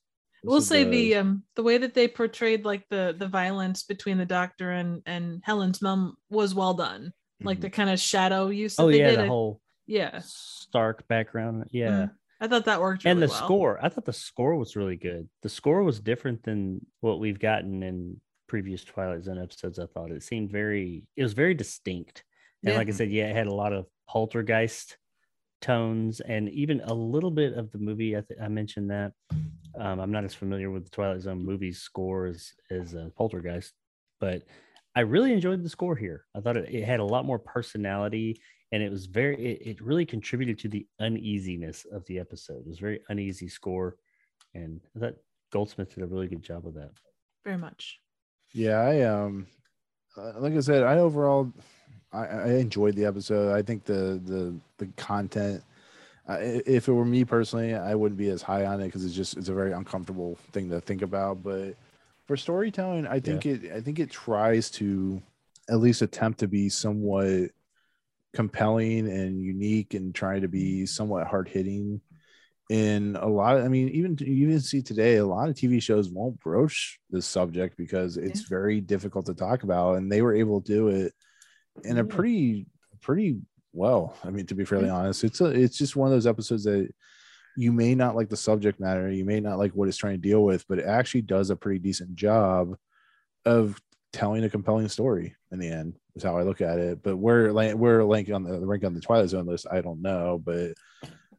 We'll say the- the um the way that they portrayed like the the violence between the doctor and and Helen's mom was well done. Like Mhm. the kind of shadow use. Oh, yeah, the whole yeah. stark background. Yeah. Mhm. I thought that worked. and the well. score i thought the score was really good the score was different than what we've gotten in previous twilight zone episodes i thought it seemed very it was very distinct and Yeah. like i said yeah it had a lot of poltergeist tones and even a little bit of the movie. I, th- I mentioned that um, i'm not as familiar with the twilight zone movie score as, as uh, poltergeist but i really enjoyed the score here. I thought it, it had a lot more personality and it was very it, it really contributed to the uneasiness of the episode. It was a very uneasy score and i thought goldsmith did a really good job with that. Very much. Yeah, I um, uh, like I said, I overall, I, I enjoyed the episode. I think the the the content. Uh, if it were me personally, I wouldn't be as high on it because it's just it's a very uncomfortable thing to think about. But for storytelling, I think it I think it tries to at least attempt to be somewhat compelling and unique and trying to be somewhat hard hitting in a lot of, i mean even you even see today a lot of tv shows won't broach this subject because it's very difficult to talk about and they were able to do it in a pretty pretty well. I mean to be fairly honest it's a it's just one of those episodes that you may not like the subject matter you may not like what it's trying to deal with but it actually does a pretty decent job of telling a compelling story in the end is how i look at it. But where like where rank on the rank on the twilight zone list i don't know but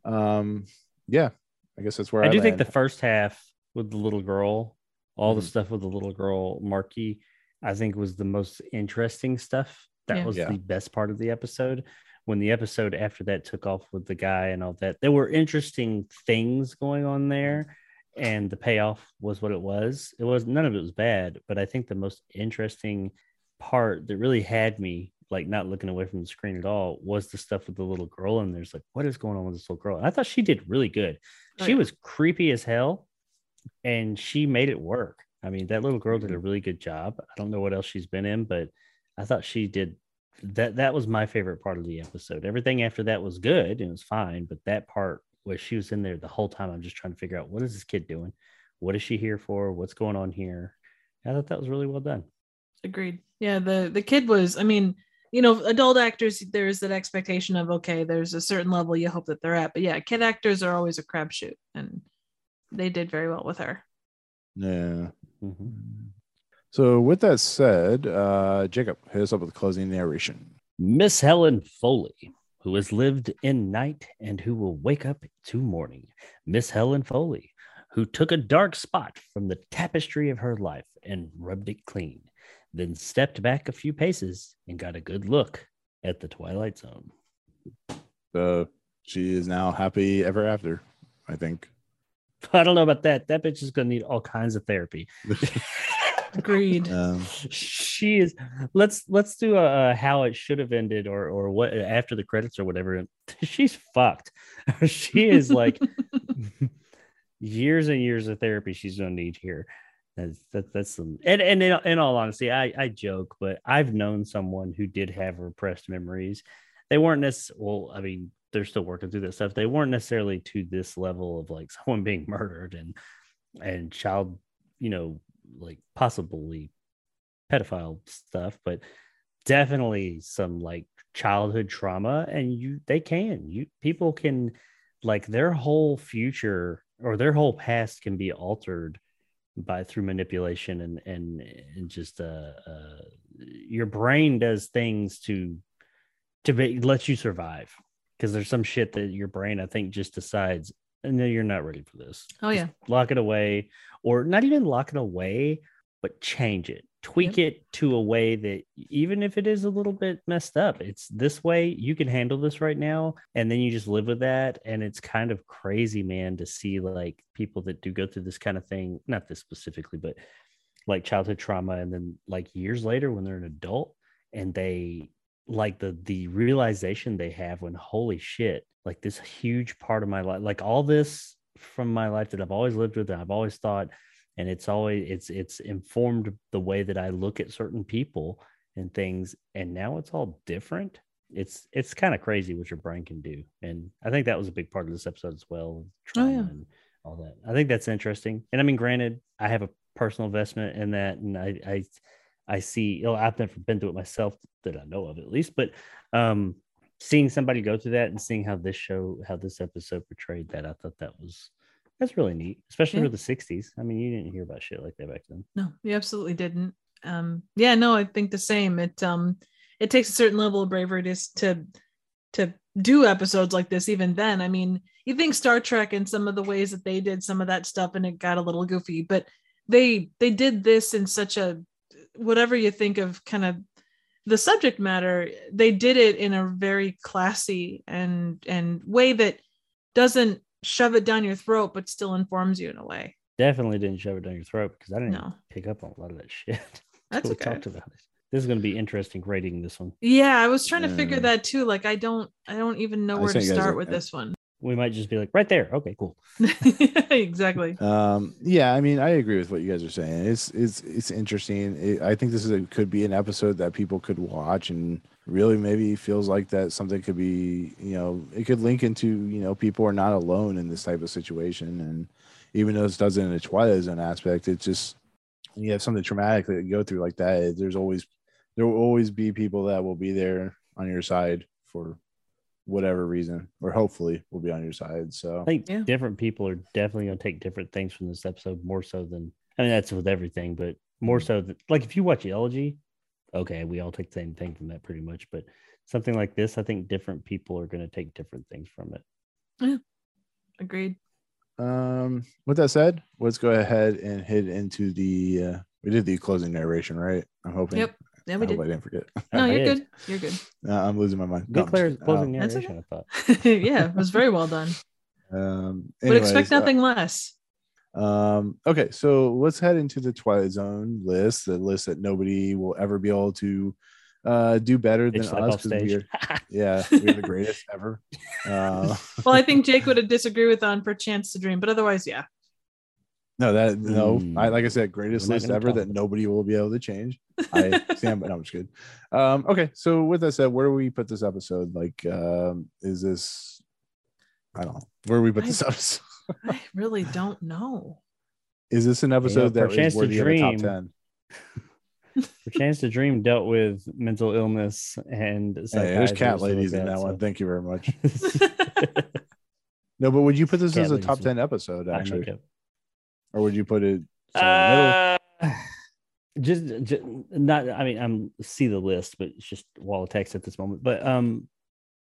um yeah i guess that's where i i, do think the first half with the little girl all the Mhm. stuff with the little girl marky i think was the most interesting stuff that Yeah. was Yeah. the best part of the episode. When the episode after that took off with the guy and all that there were interesting things going on there and the payoff was what it was. It was none of it was bad but i think the most interesting part that really had me like not looking away from the screen at all was the stuff with the little girl and there's like what is going on with this little girl? And i thought she did really good. Oh, she yeah. was creepy as hell and she made it work. I mean that little girl did a really good job. I don't know what else she's been in but i thought she did that that was my favorite part of the episode. Everything after that was good and it was fine, but that part where she was in there the whole time, I'm just trying to figure out what is this kid doing? What is she here for? What's going on here? I thought that was really well done. Agreed. Yeah, the the kid was. I mean, you know, adult actors, there's that expectation of okay, there's a certain level you hope that they're at, but yeah, kid actors are always a crapshoot, and they did very well with her. Yeah. Mhm. So with that said, uh, Jacob, hit us up with the closing narration. Miss Helen Foley, who has lived in night and who will wake up to morning. Miss Helen Foley, who took a dark spot from the tapestry of her life and rubbed it clean, then stepped back a few paces and got a good look at the Twilight Zone. Uh, she is now happy ever after. I think. I don't know about that. That bitch is gonna need all kinds of therapy. Agreed. Um, she is let's let's do a, a how it should have ended or or what after the credits or whatever. She's fucked. She is like years and years of therapy she's gonna need here. That's that, that's some and, and in, in all honesty i i joke but i've known someone who did have repressed memories. They weren't necessarily well i mean they're still working through that stuff. They weren't necessarily to this level of like someone being murdered and and child you know like possibly pedophile stuff, but definitely some like childhood trauma. And you, they can, you people can like their whole future or their whole past can be altered by through manipulation and and and just uh, uh your brain does things to to be, let you survive because there's some shit that your brain I think just decides no you're not ready for this. Oh yeah. lock it away or not even lock it away but change it. Tweak it to a way that even if it is a little bit messed up it's this way you can handle this right now and then you just live with that and it's kind of crazy man to see like people that do go through this kind of thing not this specifically but like childhood trauma and then like years later when they're an adult and they like the the realization they have when holy shit like this huge part of my life like all this from my life that I've always lived with and I've always thought and it's always it's it's informed the way that I look at certain people and things and now it's all different it's it's kind of crazy what your brain can do and I think that was a big part of this episode as well trauma Oh, yeah. and all that I think that's interesting and I mean granted I have a personal investment in that and I I I see you know, I've never been through it myself that I know of at least but um seeing somebody go through that and seeing how this show how this episode portrayed that I thought that was that's really neat especially Yeah. for the 60s I mean you didn't hear about shit like that back then No, you absolutely didn't. Um, yeah, no, I think the same. It um, it takes a certain level of bravery to to to do episodes like this. Even then, I mean, you think Star Trek and some of the ways that they did some of that stuff, and it got a little goofy, but they they did this in such a whatever you think of kind of the subject matter they did it in a very classy and and way that doesn't shove it down your throat but still informs you in a way definitely didn't shove it down your throat because I didn't No. pick up on a lot of that shit That's until we okay. talked about it this is going to be interesting grading this one Yeah, I was trying to figure Yeah. that too. Like I don't I don't even know I where to think you start are- with this one. We might just be like right there okay cool exactly. Um, yeah, I mean, I agree with what you guys are saying. It's it's it's interesting. It, I think this is a, could be an episode that people could watch and really maybe feels like that something could be, you know, it could link into, you know, people are not alone in this type of situation. And even though this doesn't in a Twilight Zone aspect, it's just when you have something traumatic that you go through like that, there's always there will always be people that will be there on your side for whatever reason, or hopefully will be on your side. So I think Yeah. different people are definitely going to take different things from this episode more so than I mean that's with everything, but more so that like if you watch Elegy, okay, we all take the same thing from that pretty much, but something like this, I think different people are going to take different things from it. Yeah, agreed. Um, with that said, let's go ahead and hit into the. Uh, we did the closing narration, right? I'm hoping. Yep. Yeah, I we hope I did. didn't forget. No, you're good. You're good. Uh, I'm losing my mind. Good No, Claire's closing That's narration, I thought. yeah, it was very well done. Um, Would expect anyways, uh, nothing less. Um, okay, so let's head into the Twilight Zone list, the list that nobody will ever be able to uh, do better than Bitch slap us. off 'cause we are, yeah, we're the greatest ever. Uh, Well, I think Jake would have disagreed with on Perchance to Dream, but otherwise, yeah. No, that no. Hmm. I like I said, greatest We're list ever that about nobody will be able to change. I stand, but no, I'm just good. Um, okay, so with that said, where do we put this episode? Like, um, is this? I don't know. Where do we put this episode? I really don't know. Is this an episode for a that chance to worthy of a top dream. ten? Perchance to Dream dealt with mental illness and Hey, there's cat psychiatrists and ladies in like that one. Thank you very much. No, but would you put this Cat as a top ten episode actually, makeup. Or would you put it? Uh, just, just not. I mean, I'm see the list, but it's just wall of text at this moment. But um,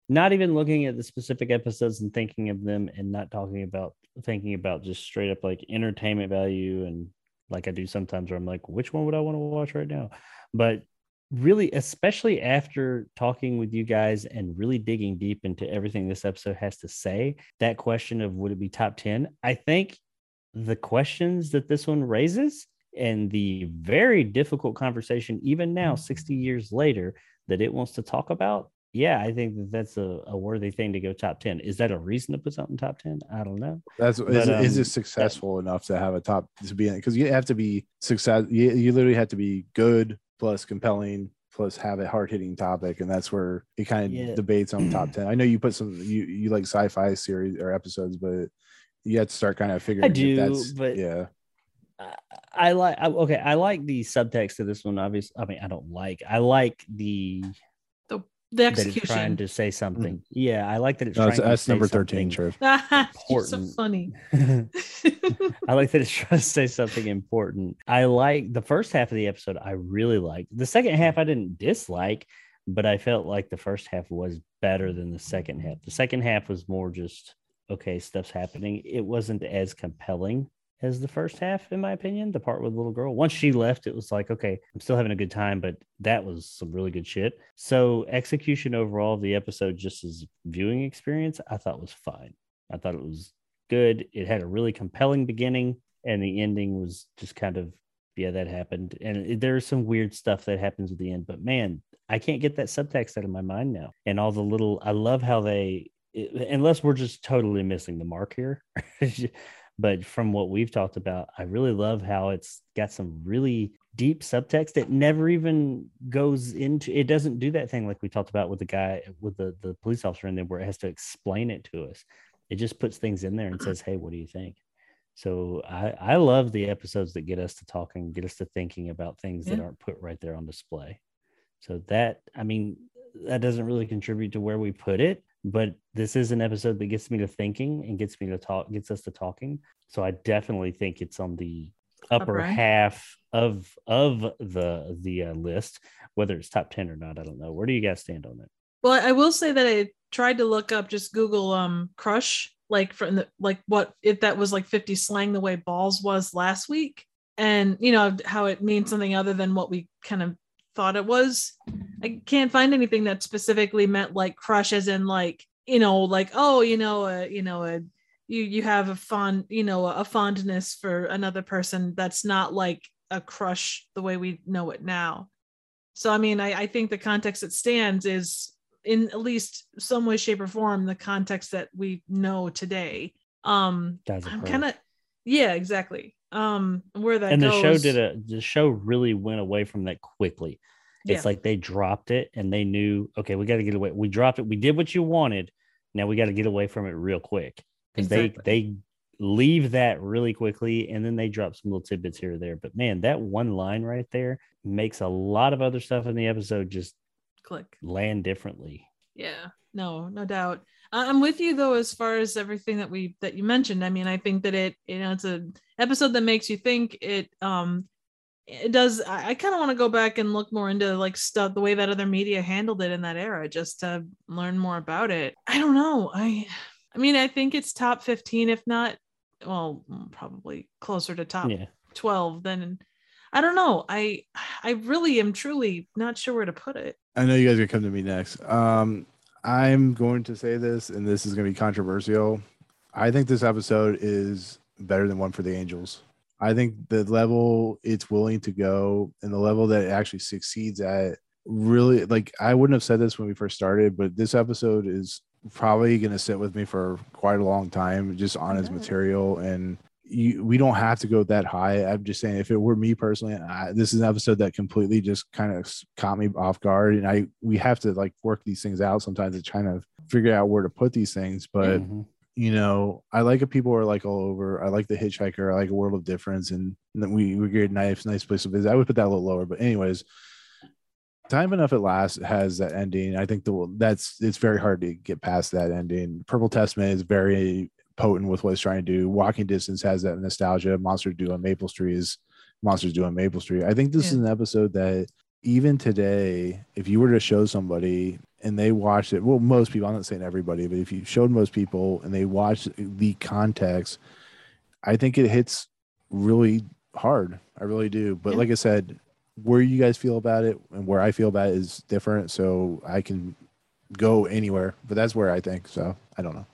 not even looking at the specific episodes and thinking of them, and not talking about thinking about just straight up like entertainment value and like I do sometimes, where I'm like, which one would I want to watch right now? But really, especially after talking with you guys and really digging deep into everything this episode has to say, that question of would it be top 10, I think the questions that this one raises and the very difficult conversation, even now, 60 years later, that it wants to talk about. Yeah, I think that that's a, a worthy thing to go top 10. Is that a reason to put something top 10? I don't know. That's is, But, is um, it successful enough to have a top to be in because you have to be success. You, you literally have to be good plus compelling plus have a hard hitting topic, and that's where it kind of Yeah. debates on top ten. I know you put some you you like sci-fi series or episodes, but you have to start kind of figuring. I do, that's, but- yeah, I, I like I, okay i like the subtext of this one obviously i mean i don't like i like the The that it's trying to say something mm-hmm. yeah i like that it's no, trying that's, to that's say number thirteen. something. Trip. You're so funny. I like that it's trying to say something important. I like the first half of the episode. I really liked the second half. I didn't dislike, but I felt like the first half was better than the second half. The second half was more just okay, stuff's happening. It wasn't as compelling as the first half, in my opinion. The part with the little girl. Once she left, it was like okay, I'm still having a good time, but that was some really good shit. So execution overall of the episode, just as viewing experience, I thought was fine. I thought it was good. It had a really compelling beginning, and the ending was just kind of yeah, that happened. And there's some weird stuff that happens at the end, but man, I can't get that subtext out of my mind now. And all the little, I love how they, it- unless we're just totally missing the mark here. but from what we've talked about, I really love how it's got some really deep subtext that never even goes into it doesn't do that thing like we talked about with the guy with the the police officer in there where it has to explain it to us. It just puts things in there and says hey what do you think? So i i love the episodes that get us to talking get us to thinking about things that aren't put right there on display. So that i mean that doesn't really contribute to where we put it but this is an episode that gets me to thinking and gets me to talk gets us to talking. So i definitely think it's on the upper end. half of of the the uh, list whether it's top 10 or not i don't know. Where do you guys stand on it Well, I will say that I tried to look up just Google um crush like from the like what if that was like 50 slang the way balls was last week. And you know how it means something other than what we kind of thought it was. I can't find anything that specifically meant like crush as in like you know like oh you know uh, you know a you you have a fond you know a fondness for another person that's not like a crush the way we know it now. So I mean, I, I think the context it stands is in at least some way, shape, or form the context that we know today. Um, I'm kind of yeah, exactly. Um, where that and the goes, show did a the show really went away from that quickly. It's like they dropped it and they knew okay we got to get away we dropped it we did what you wanted now we got to get away from it real quick. Because Exactly. they they leave that really quickly and then they drop some little tidbits here or there. But man that one line right there makes a lot of other stuff in the episode just click. land differently. Yeah, no, no doubt. I- I'm with you though, as far as everything that we that you mentioned. I mean, I think that it, you know, it's a episode that makes you think. It, um, it does. I, I kind of want to go back and look more into like stuff, the way that other media handled it in that era, just to learn more about it. I don't know. I, I mean, I think it's top 15, if not, well, probably closer to top yeah 12 then. I don't know. I, I really am truly not sure where to put it. I know you guys are gonna come to me next. Um, I'm going to say this, and this is gonna be controversial. I think this episode is better than One for the Angels. I think the level it's willing to go and the level that it actually succeeds at really like I wouldn't have said this when we first started, but this episode is probably gonna sit with me for quite a long time just on its mm-hmm. material and you we don't have to go that high. I'm just saying, if it were me personally, I, this is an episode that completely just kind of caught me off guard, and I we have to like work these things out sometimes to kind of figure out where to put these things. But Mhm. you know, I like it. People are like all over. I like the Hitchhiker. I like a World of Difference, and then we we get nice nice place to visit. I would put that a little lower, but anyways. Time enough at last has that ending. I think the that's it's very hard to get past that ending. Purple Testament is very potent with what it's trying to do. Walking Distance has that nostalgia. Monsters due on Maple Street is Monsters due on Maple Street. I think this is an episode that even today, if you were to show somebody and they watched it, well, most people, I'm not saying everybody, but if you showed most people and they watched the context, I think it hits really hard. I really do. But Yeah. like I said, where you guys feel about it and where I feel about it is different. So I can go anywhere, but that's where I think. So I don't know.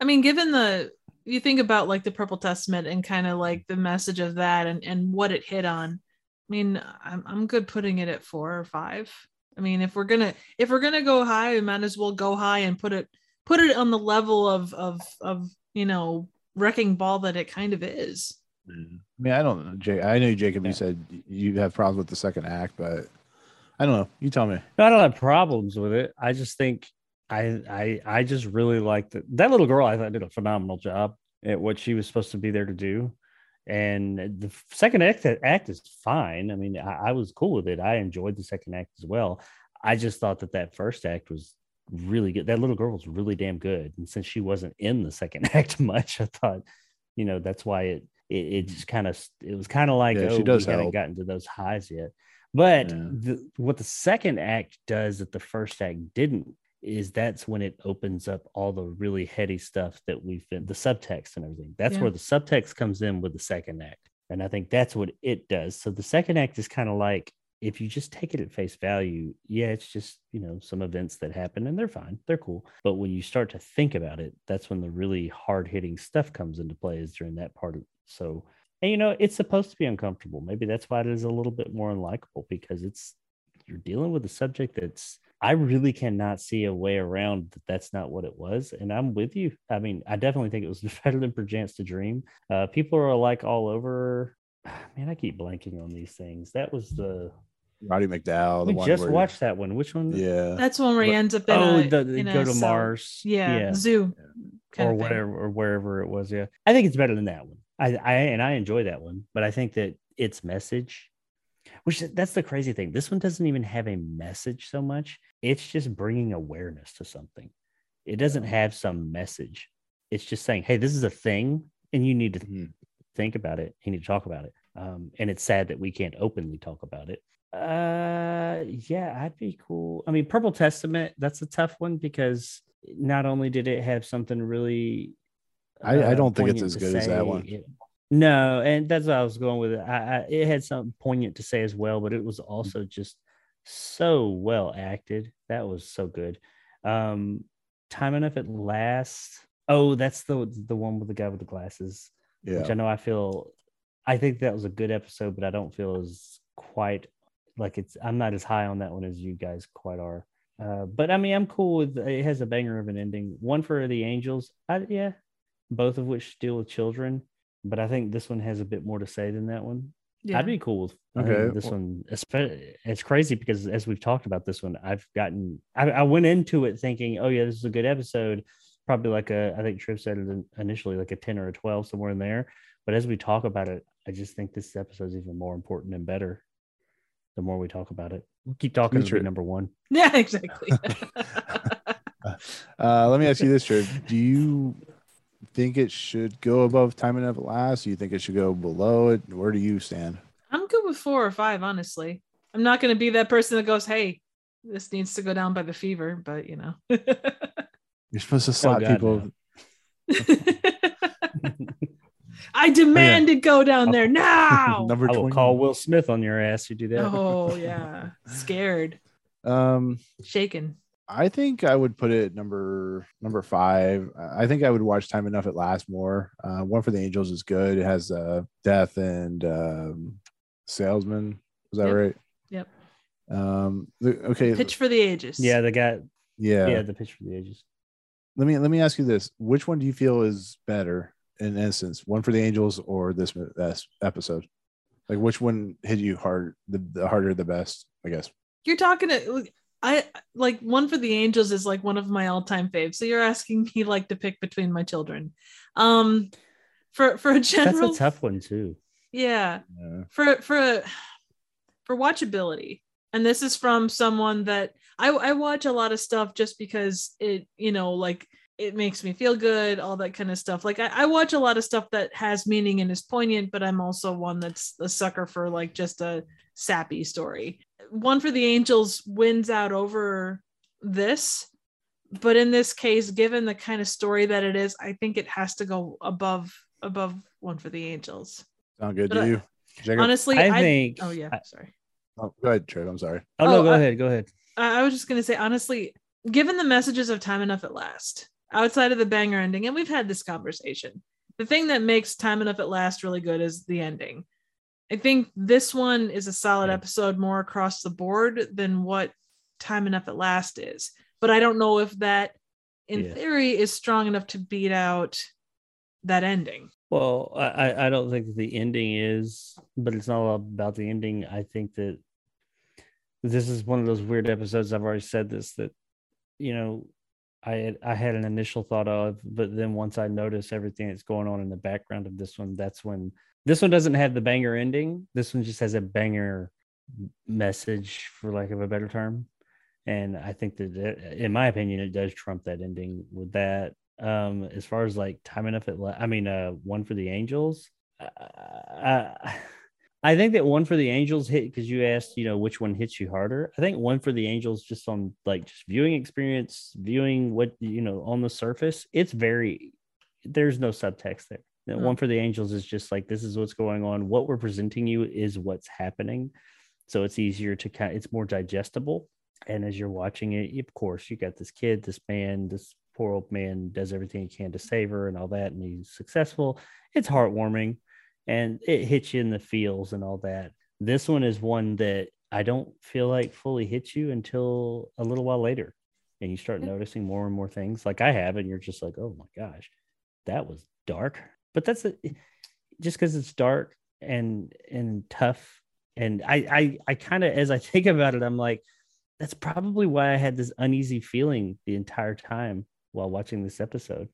I mean, given the you think about like the Purple Testament and kind of like the message of that and and what it hit on. I mean, I'm I'm good putting it at four or five. I mean, if we're gonna if we're gonna go high, we might as well go high and put it put it on the level of of of you know wrecking ball that it kind of is. Mm-hmm. I mean, I don't know, Jay. I know Jacob. Yeah. You said you have problems with the second act, but I don't know. You tell me. No, I don't have problems with it. I just think I I I just really liked it. That little girl I thought did a phenomenal job at what she was supposed to be there to do. And the second act that act is fine. I mean, I, I was cool with it. I enjoyed the second act as well. I just thought that that first act was really good. That little girl was really damn good. And since she wasn't in the second act much, I thought, you know, that's why it it, it just kind of it was kind of like Yeah, oh, she does we haven't gotten to those highs yet. But Yeah. the, what the second act does that the first act didn't is that's when it opens up all the really heady stuff that we've been the subtext and everything. That's Yeah. where the subtext comes in with the second act. And I think that's what it does. So the second act is kind of like if you just take it at face value, yeah, it's just, you know, some events that happen and they're fine, they're cool. But when you start to think about it, that's when the really hard hitting stuff comes into play is during that part of so and you know, it's supposed to be uncomfortable. Maybe that's why it is a little bit more unlikable because it's you're dealing with a subject that's I really cannot see a way around that that's not what it was. And I'm with you. I mean, I definitely think it was better than Perchance to Dream. Uh, people are like all over. Man, I keep blanking on these things. That was the Roddy McDowall. The we one just where- watched that one. Which one? Yeah. That's one where he But- ends up in Oh, a, the, the in a go to cell. Mars. Yeah, zoo. kind or of thing. whatever or wherever it was. Yeah, I think it's better than that one. I, I and I enjoy that one, but I think that its message, which that's the crazy thing. This one doesn't even have a message so much. It's just bringing awareness to something. It doesn't have some message. It's just saying, "Hey, this is a thing, and you need to Mhm. think about it. You need to talk about it." Um, and it's sad that we can't openly talk about it. Uh, yeah, I'd be cool. I mean, Purple Testament. That's a tough one because not only did it have something really I- I uh, don't think it's as good as that one. it- no, and that's what I was going with it. I, I, it had something poignant to say as well, but it was also just so well acted. That was so good. Um, time enough at last. Oh, that's the the one with the guy with the glasses which Yeah. I know I feel I think that was a good episode, but I don't feel as quite like it's I'm not as high on that one as you guys quite are. Uh, but I mean, I'm cool with it has a banger of an ending. One for the angels, I, yeah, both of which deal with children, but I think this one has a bit more to say than that one. Yeah. I'd be cool with Okay, this one. It's crazy because as we've talked about this one, I've gotten I, I went into it thinking, oh yeah, this is a good episode. Probably like a I think Triv said it initially like a ten or a twelve somewhere in there. But as we talk about it, I just think this episode is even more important and better. The more we talk about it, we'll keep talking. It'll number one. yeah, exactly. Uh, let me ask you this, Triv. Do you think it should go above time enough at last? Do you think it should go below it? Where do you stand? I'm good with four or five, honestly. I'm not going to be that person that goes, "Hey, this needs to go down by the fever," but you know. You're supposed to slap God, people. I demand it go down there now. Number I will 20. call Will Smith on your ass. You do that. oh yeah, scared, Um, shaken. I think I would put it number number five. I think I would watch Time Enough at Last more. Uh, One for the Angels is good. It has uh, Death and um, Salesman. Is that Yep. right? Yep. Um. the- okay. Pitch for the ages. Yeah, the guy. yeah. Yeah, the pitch for the ages. Let me let me ask you this: Which one do you feel is better, in instance, one for the Angels or this, this episode? Like which one hit you hard, the, the harder, the best? I guess. You're talking to I like one for the angels is like one of my all-time faves. So you're asking me like to pick between my children. Um for for a general That's a tough one too. yeah. Yeah. For for for watchability. And this is from someone that I I watch a lot of stuff just because it, you know, like it makes me feel good, all that kind of stuff. Like I, I watch a lot of stuff that has meaning and is poignant, but I'm also one that's a sucker for like just a sappy story. One for the Angels wins out over this, but in this case, given the kind of story that it is, I think it has to go above above one for the Angels. Sound good But to I- you? Jacob? Honestly, I I, think. Oh yeah, I, sorry. oh, go ahead, Trev. I'm sorry. oh no, Oh, go I- ahead. Go ahead. I I was just gonna say honestly, given the messages of time enough at last, outside of the banger ending, and we've had this conversation, the thing that makes time enough at last really good is the ending. I think this one is a solid episode more across the board than what time enough at last is. But I don't know if that, in Yeah. theory, is strong enough to beat out that ending. Well, I, I- don't think that the ending is, but it's not all about the ending. I think that this is one of those weird episodes. I've already said this that, you know, I had, I had an initial thought of, but then once I notice everything that's going on in the background of this one, that's when this one doesn't have the banger ending. This one just has a banger message, for lack of a better term. And I think that, it, in my opinion, it does trump that ending with that um as far as like time enough at i mean uh one for the angels uh, i think that one for the angels hit because you asked you know which one hits you harder i think one for the angels just on like just viewing experience viewing what you know on the surface it's very there's no subtext there The Hmm. one for the angels is just like this is what's going on. What we're presenting you is what's happening. So it's easier to kind it's more digestible. And as you're watching it of course you got this kid this man this poor old man does everything he can to save her and all that and he's successful. It's heartwarming and it hits you in the feels and all that. This one is one that i don't feel like fully hits you until a little while later and you start noticing more and more things like i have and you're just like oh my gosh that was dark but that's a, just because it's dark and and tough. And i i, I kind of as i think about it i'm like that's probably why i had this uneasy feeling the entire time while watching this episode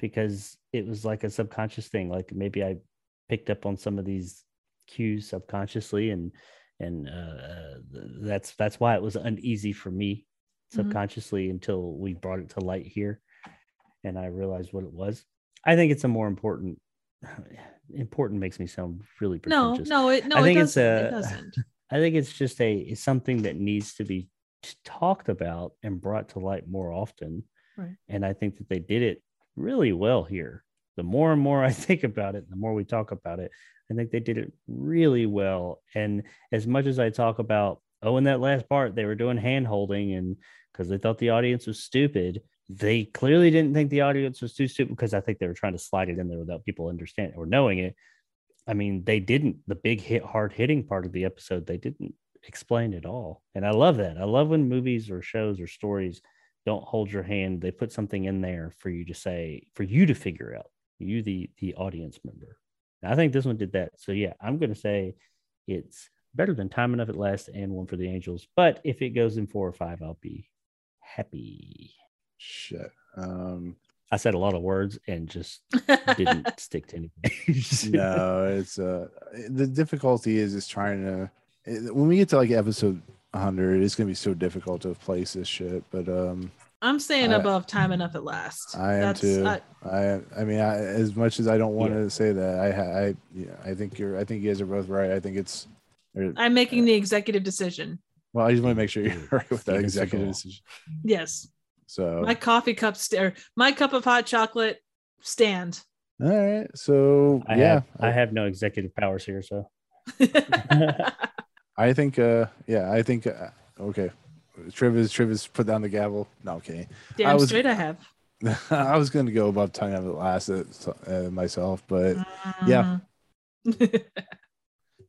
because it was like a subconscious thing. Like maybe i picked up on some of these cues subconsciously and and uh, that's that's why it was uneasy for me Mhm. subconsciously until we brought it to light here and i realized what it was i think it's a more important important makes me sound really No, pretentious no, it no, I it think it's doesn't. it a- doesn't. I think it's just a it's something that needs to be talked about and brought to light more often. Right. And I think that they did it really well here. The more and more I think about it, the more we talk about it, I think they did it really well. And as much as I talk about, oh, in that last part, they were doing hand holding and because they thought the audience was stupid, they clearly didn't think the audience was too stupid because I think they were trying to slide it in there without people understanding or knowing it. I mean, they didn't the big hit hard hitting part of the episode, they didn't explain it all. And I love that. I love when movies or shows or stories don't hold your hand. They put something in there for you to say, for you to figure out, you the the audience member. And I think this one did that. So yeah, I'm gonna say it's better than time enough at last and one for the angels. But if it goes in four or five, I'll be happy. Shit. Um, I said a lot of words and just didn't stick to anything. no, it's uh the difficulty is is trying to when we get to like episode 100, it's gonna be so difficult to place this shit. But um, I'm saying I- above time enough at last. I am too. I- I I mean, I, as much as I don't want Yeah. to say that, I I yeah, I think you're I think you guys are both right. I think it's I'm making the executive decision. well. I just want to make sure you're right with that executive decision. Yes. So My coffee cup st- or my cup of hot chocolate stand. all right, so I yeah, have I have no executive powers here, so I think uh yeah, I think uh, okay. Trivis Trivis put down the gavel. No, I'm kidding. Damn was- straight I have. I was going to go above time of the last uh, uh, myself, but Yeah. Mm.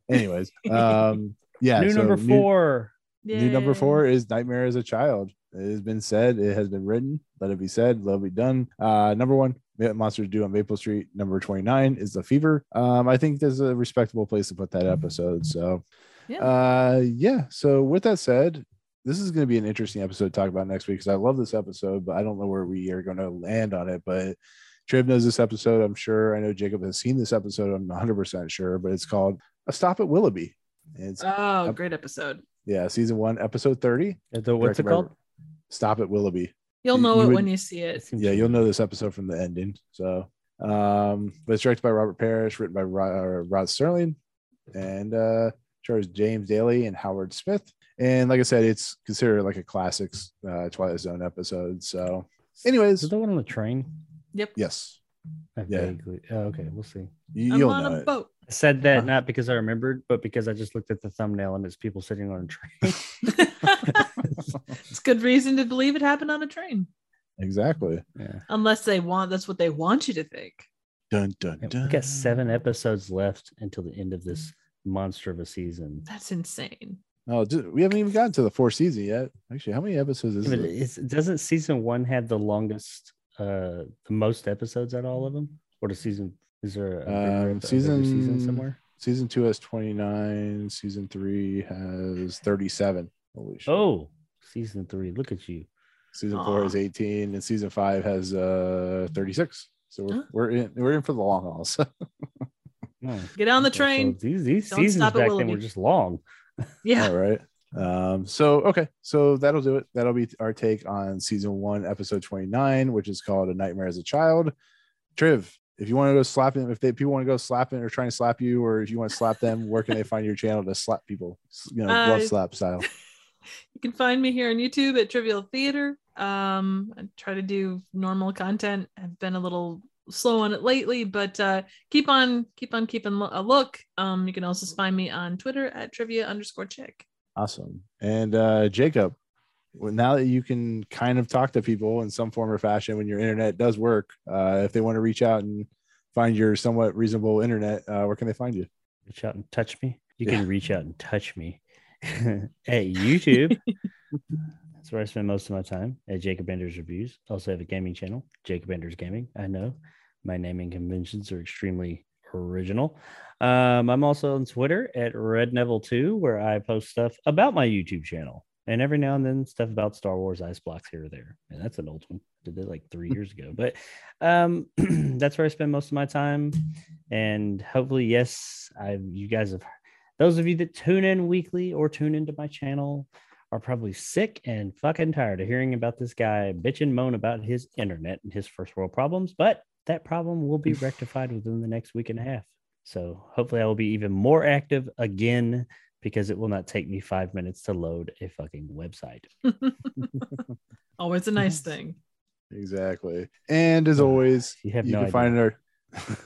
anyways, um, yeah. new so number four. New, number four is Nightmare as a Child. It has been said. It has been written. Let it be said. Let it be done. Uh, number one, Monsters Due on Maple Street. Number 29 is The Fever. Um, I think there's a respectable place to put that episode. So, Yeah. uh, yeah. So, with that said, this is going to be an interesting episode to talk about next week because I love this episode, but I don't know where we are going to land on it. But Triv knows this episode, I'm sure. I know Jacob has seen this episode, I'm 100% sure, but it's called A Stop at Willoughby. It's, Oh, great episode. yeah, season one, episode 30. The- what's it by- called? Stop at Willoughby. You'll know you it would- when you see it. yeah, you'll know this episode from the ending. So, um, but it's directed by Robert Parrish, written by Rod, uh, Rod Serling, and uh, stars James Daly and Howard Smith. And like I said, it's considered like a classics uh, Twilight Zone episode. So, anyways, Is that one on the train? Yep. yes, I Yeah. vaguely- Oh, okay, we'll see. you, I'm on know a it. boat. I said that Huh? not because I remembered, but because I just looked at the thumbnail and it's people sitting on a train. it's good reason to believe it happened on a train. Exactly. yeah. Unless they want that's what they want you to think. Dun dun Yeah, dun. We got seven episodes left until the end of this monster of a season. That's insane. Oh, dude, we haven't even gotten to the fourth season yet. Actually, how many episodes is Yeah, it? doesn't season one have the longest, uh, the most episodes out of all of them? Or the season is there a bigger Um, a season season somewhere? Season two has 29. Season three has 37. Holy shit. Oh, season three. Look at you. Season four Aw. is 18, and season five has uh 36. So we're, Huh. we're in we're in for the long haul. So Get on the okay, so train. these these Don't seasons stop at back then were just long. Yeah. all right. Um, so okay, so that'll do it. That'll be our take on season one, episode 29, which is called A Nightmare as a Child. Triv, if you want to go slapping, if they people want to go slapping or trying to slap you, or if you want to slap them, where can they find your channel to slap people? You know, Uh, love slap style. You can find me here on YouTube at Trivial Theater. Um, I try to do normal content. I've been a little slow on it lately, but uh, keep on, keep on keeping a look. Um, you can also find me on Twitter at trivia underscore chick. Awesome. And uh, Jacob, now that you can kind of talk to people in some form or fashion when your internet does work, uh, if they want to reach out and find your somewhat reasonable internet, uh, where can they find you? Reach out and touch me. You Yeah. can reach out and touch me at YouTube. That's where I spend most of my time at Jacob Anders Reviews. Also have a gaming channel, Jacob Anders Gaming. I know my naming conventions are extremely original. Um, I'm also on Twitter at Redneval2, where I post stuff about my YouTube channel. And every now and then stuff about Star Wars ice blocks here or there. And that's an old one. Did that like three years ago. But um that's where I spend most of my time. And hopefully, yes, I you guys have those of you that tune in weekly or tune into my channel are probably sick and fucking tired of hearing about this guy bitch and moan about his internet and his first world problems, but that problem will be rectified within the next week and a half. So hopefully I will be even more active again because it will not take me five minutes to load a fucking website. Always a nice thing. Exactly. And as always, You have you no can idea. find our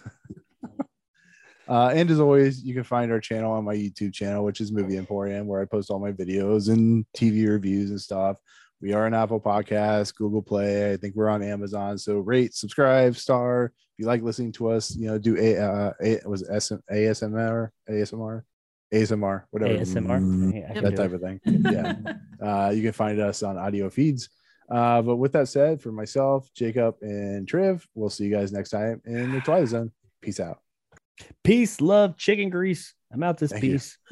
uh, and as always, you can find our channel on my YouTube channel, which is Movie Emporium, where I post all my videos and TV reviews and stuff. We are an Apple Podcast, Google Play. I think we're on Amazon. So rate, subscribe, star. If you like listening to us, you know, do a, uh, a was it SM, ASMR, ASMR, ASMR, whatever ASMR. That type it. of thing. Yeah. Uh, you can find us on audio feeds. Uh, but with that said, for myself, Jacob, and Triv, we'll see you guys next time in the Twilight Zone. Peace out. Peace, love, chicken grease. I'm out this Thank piece.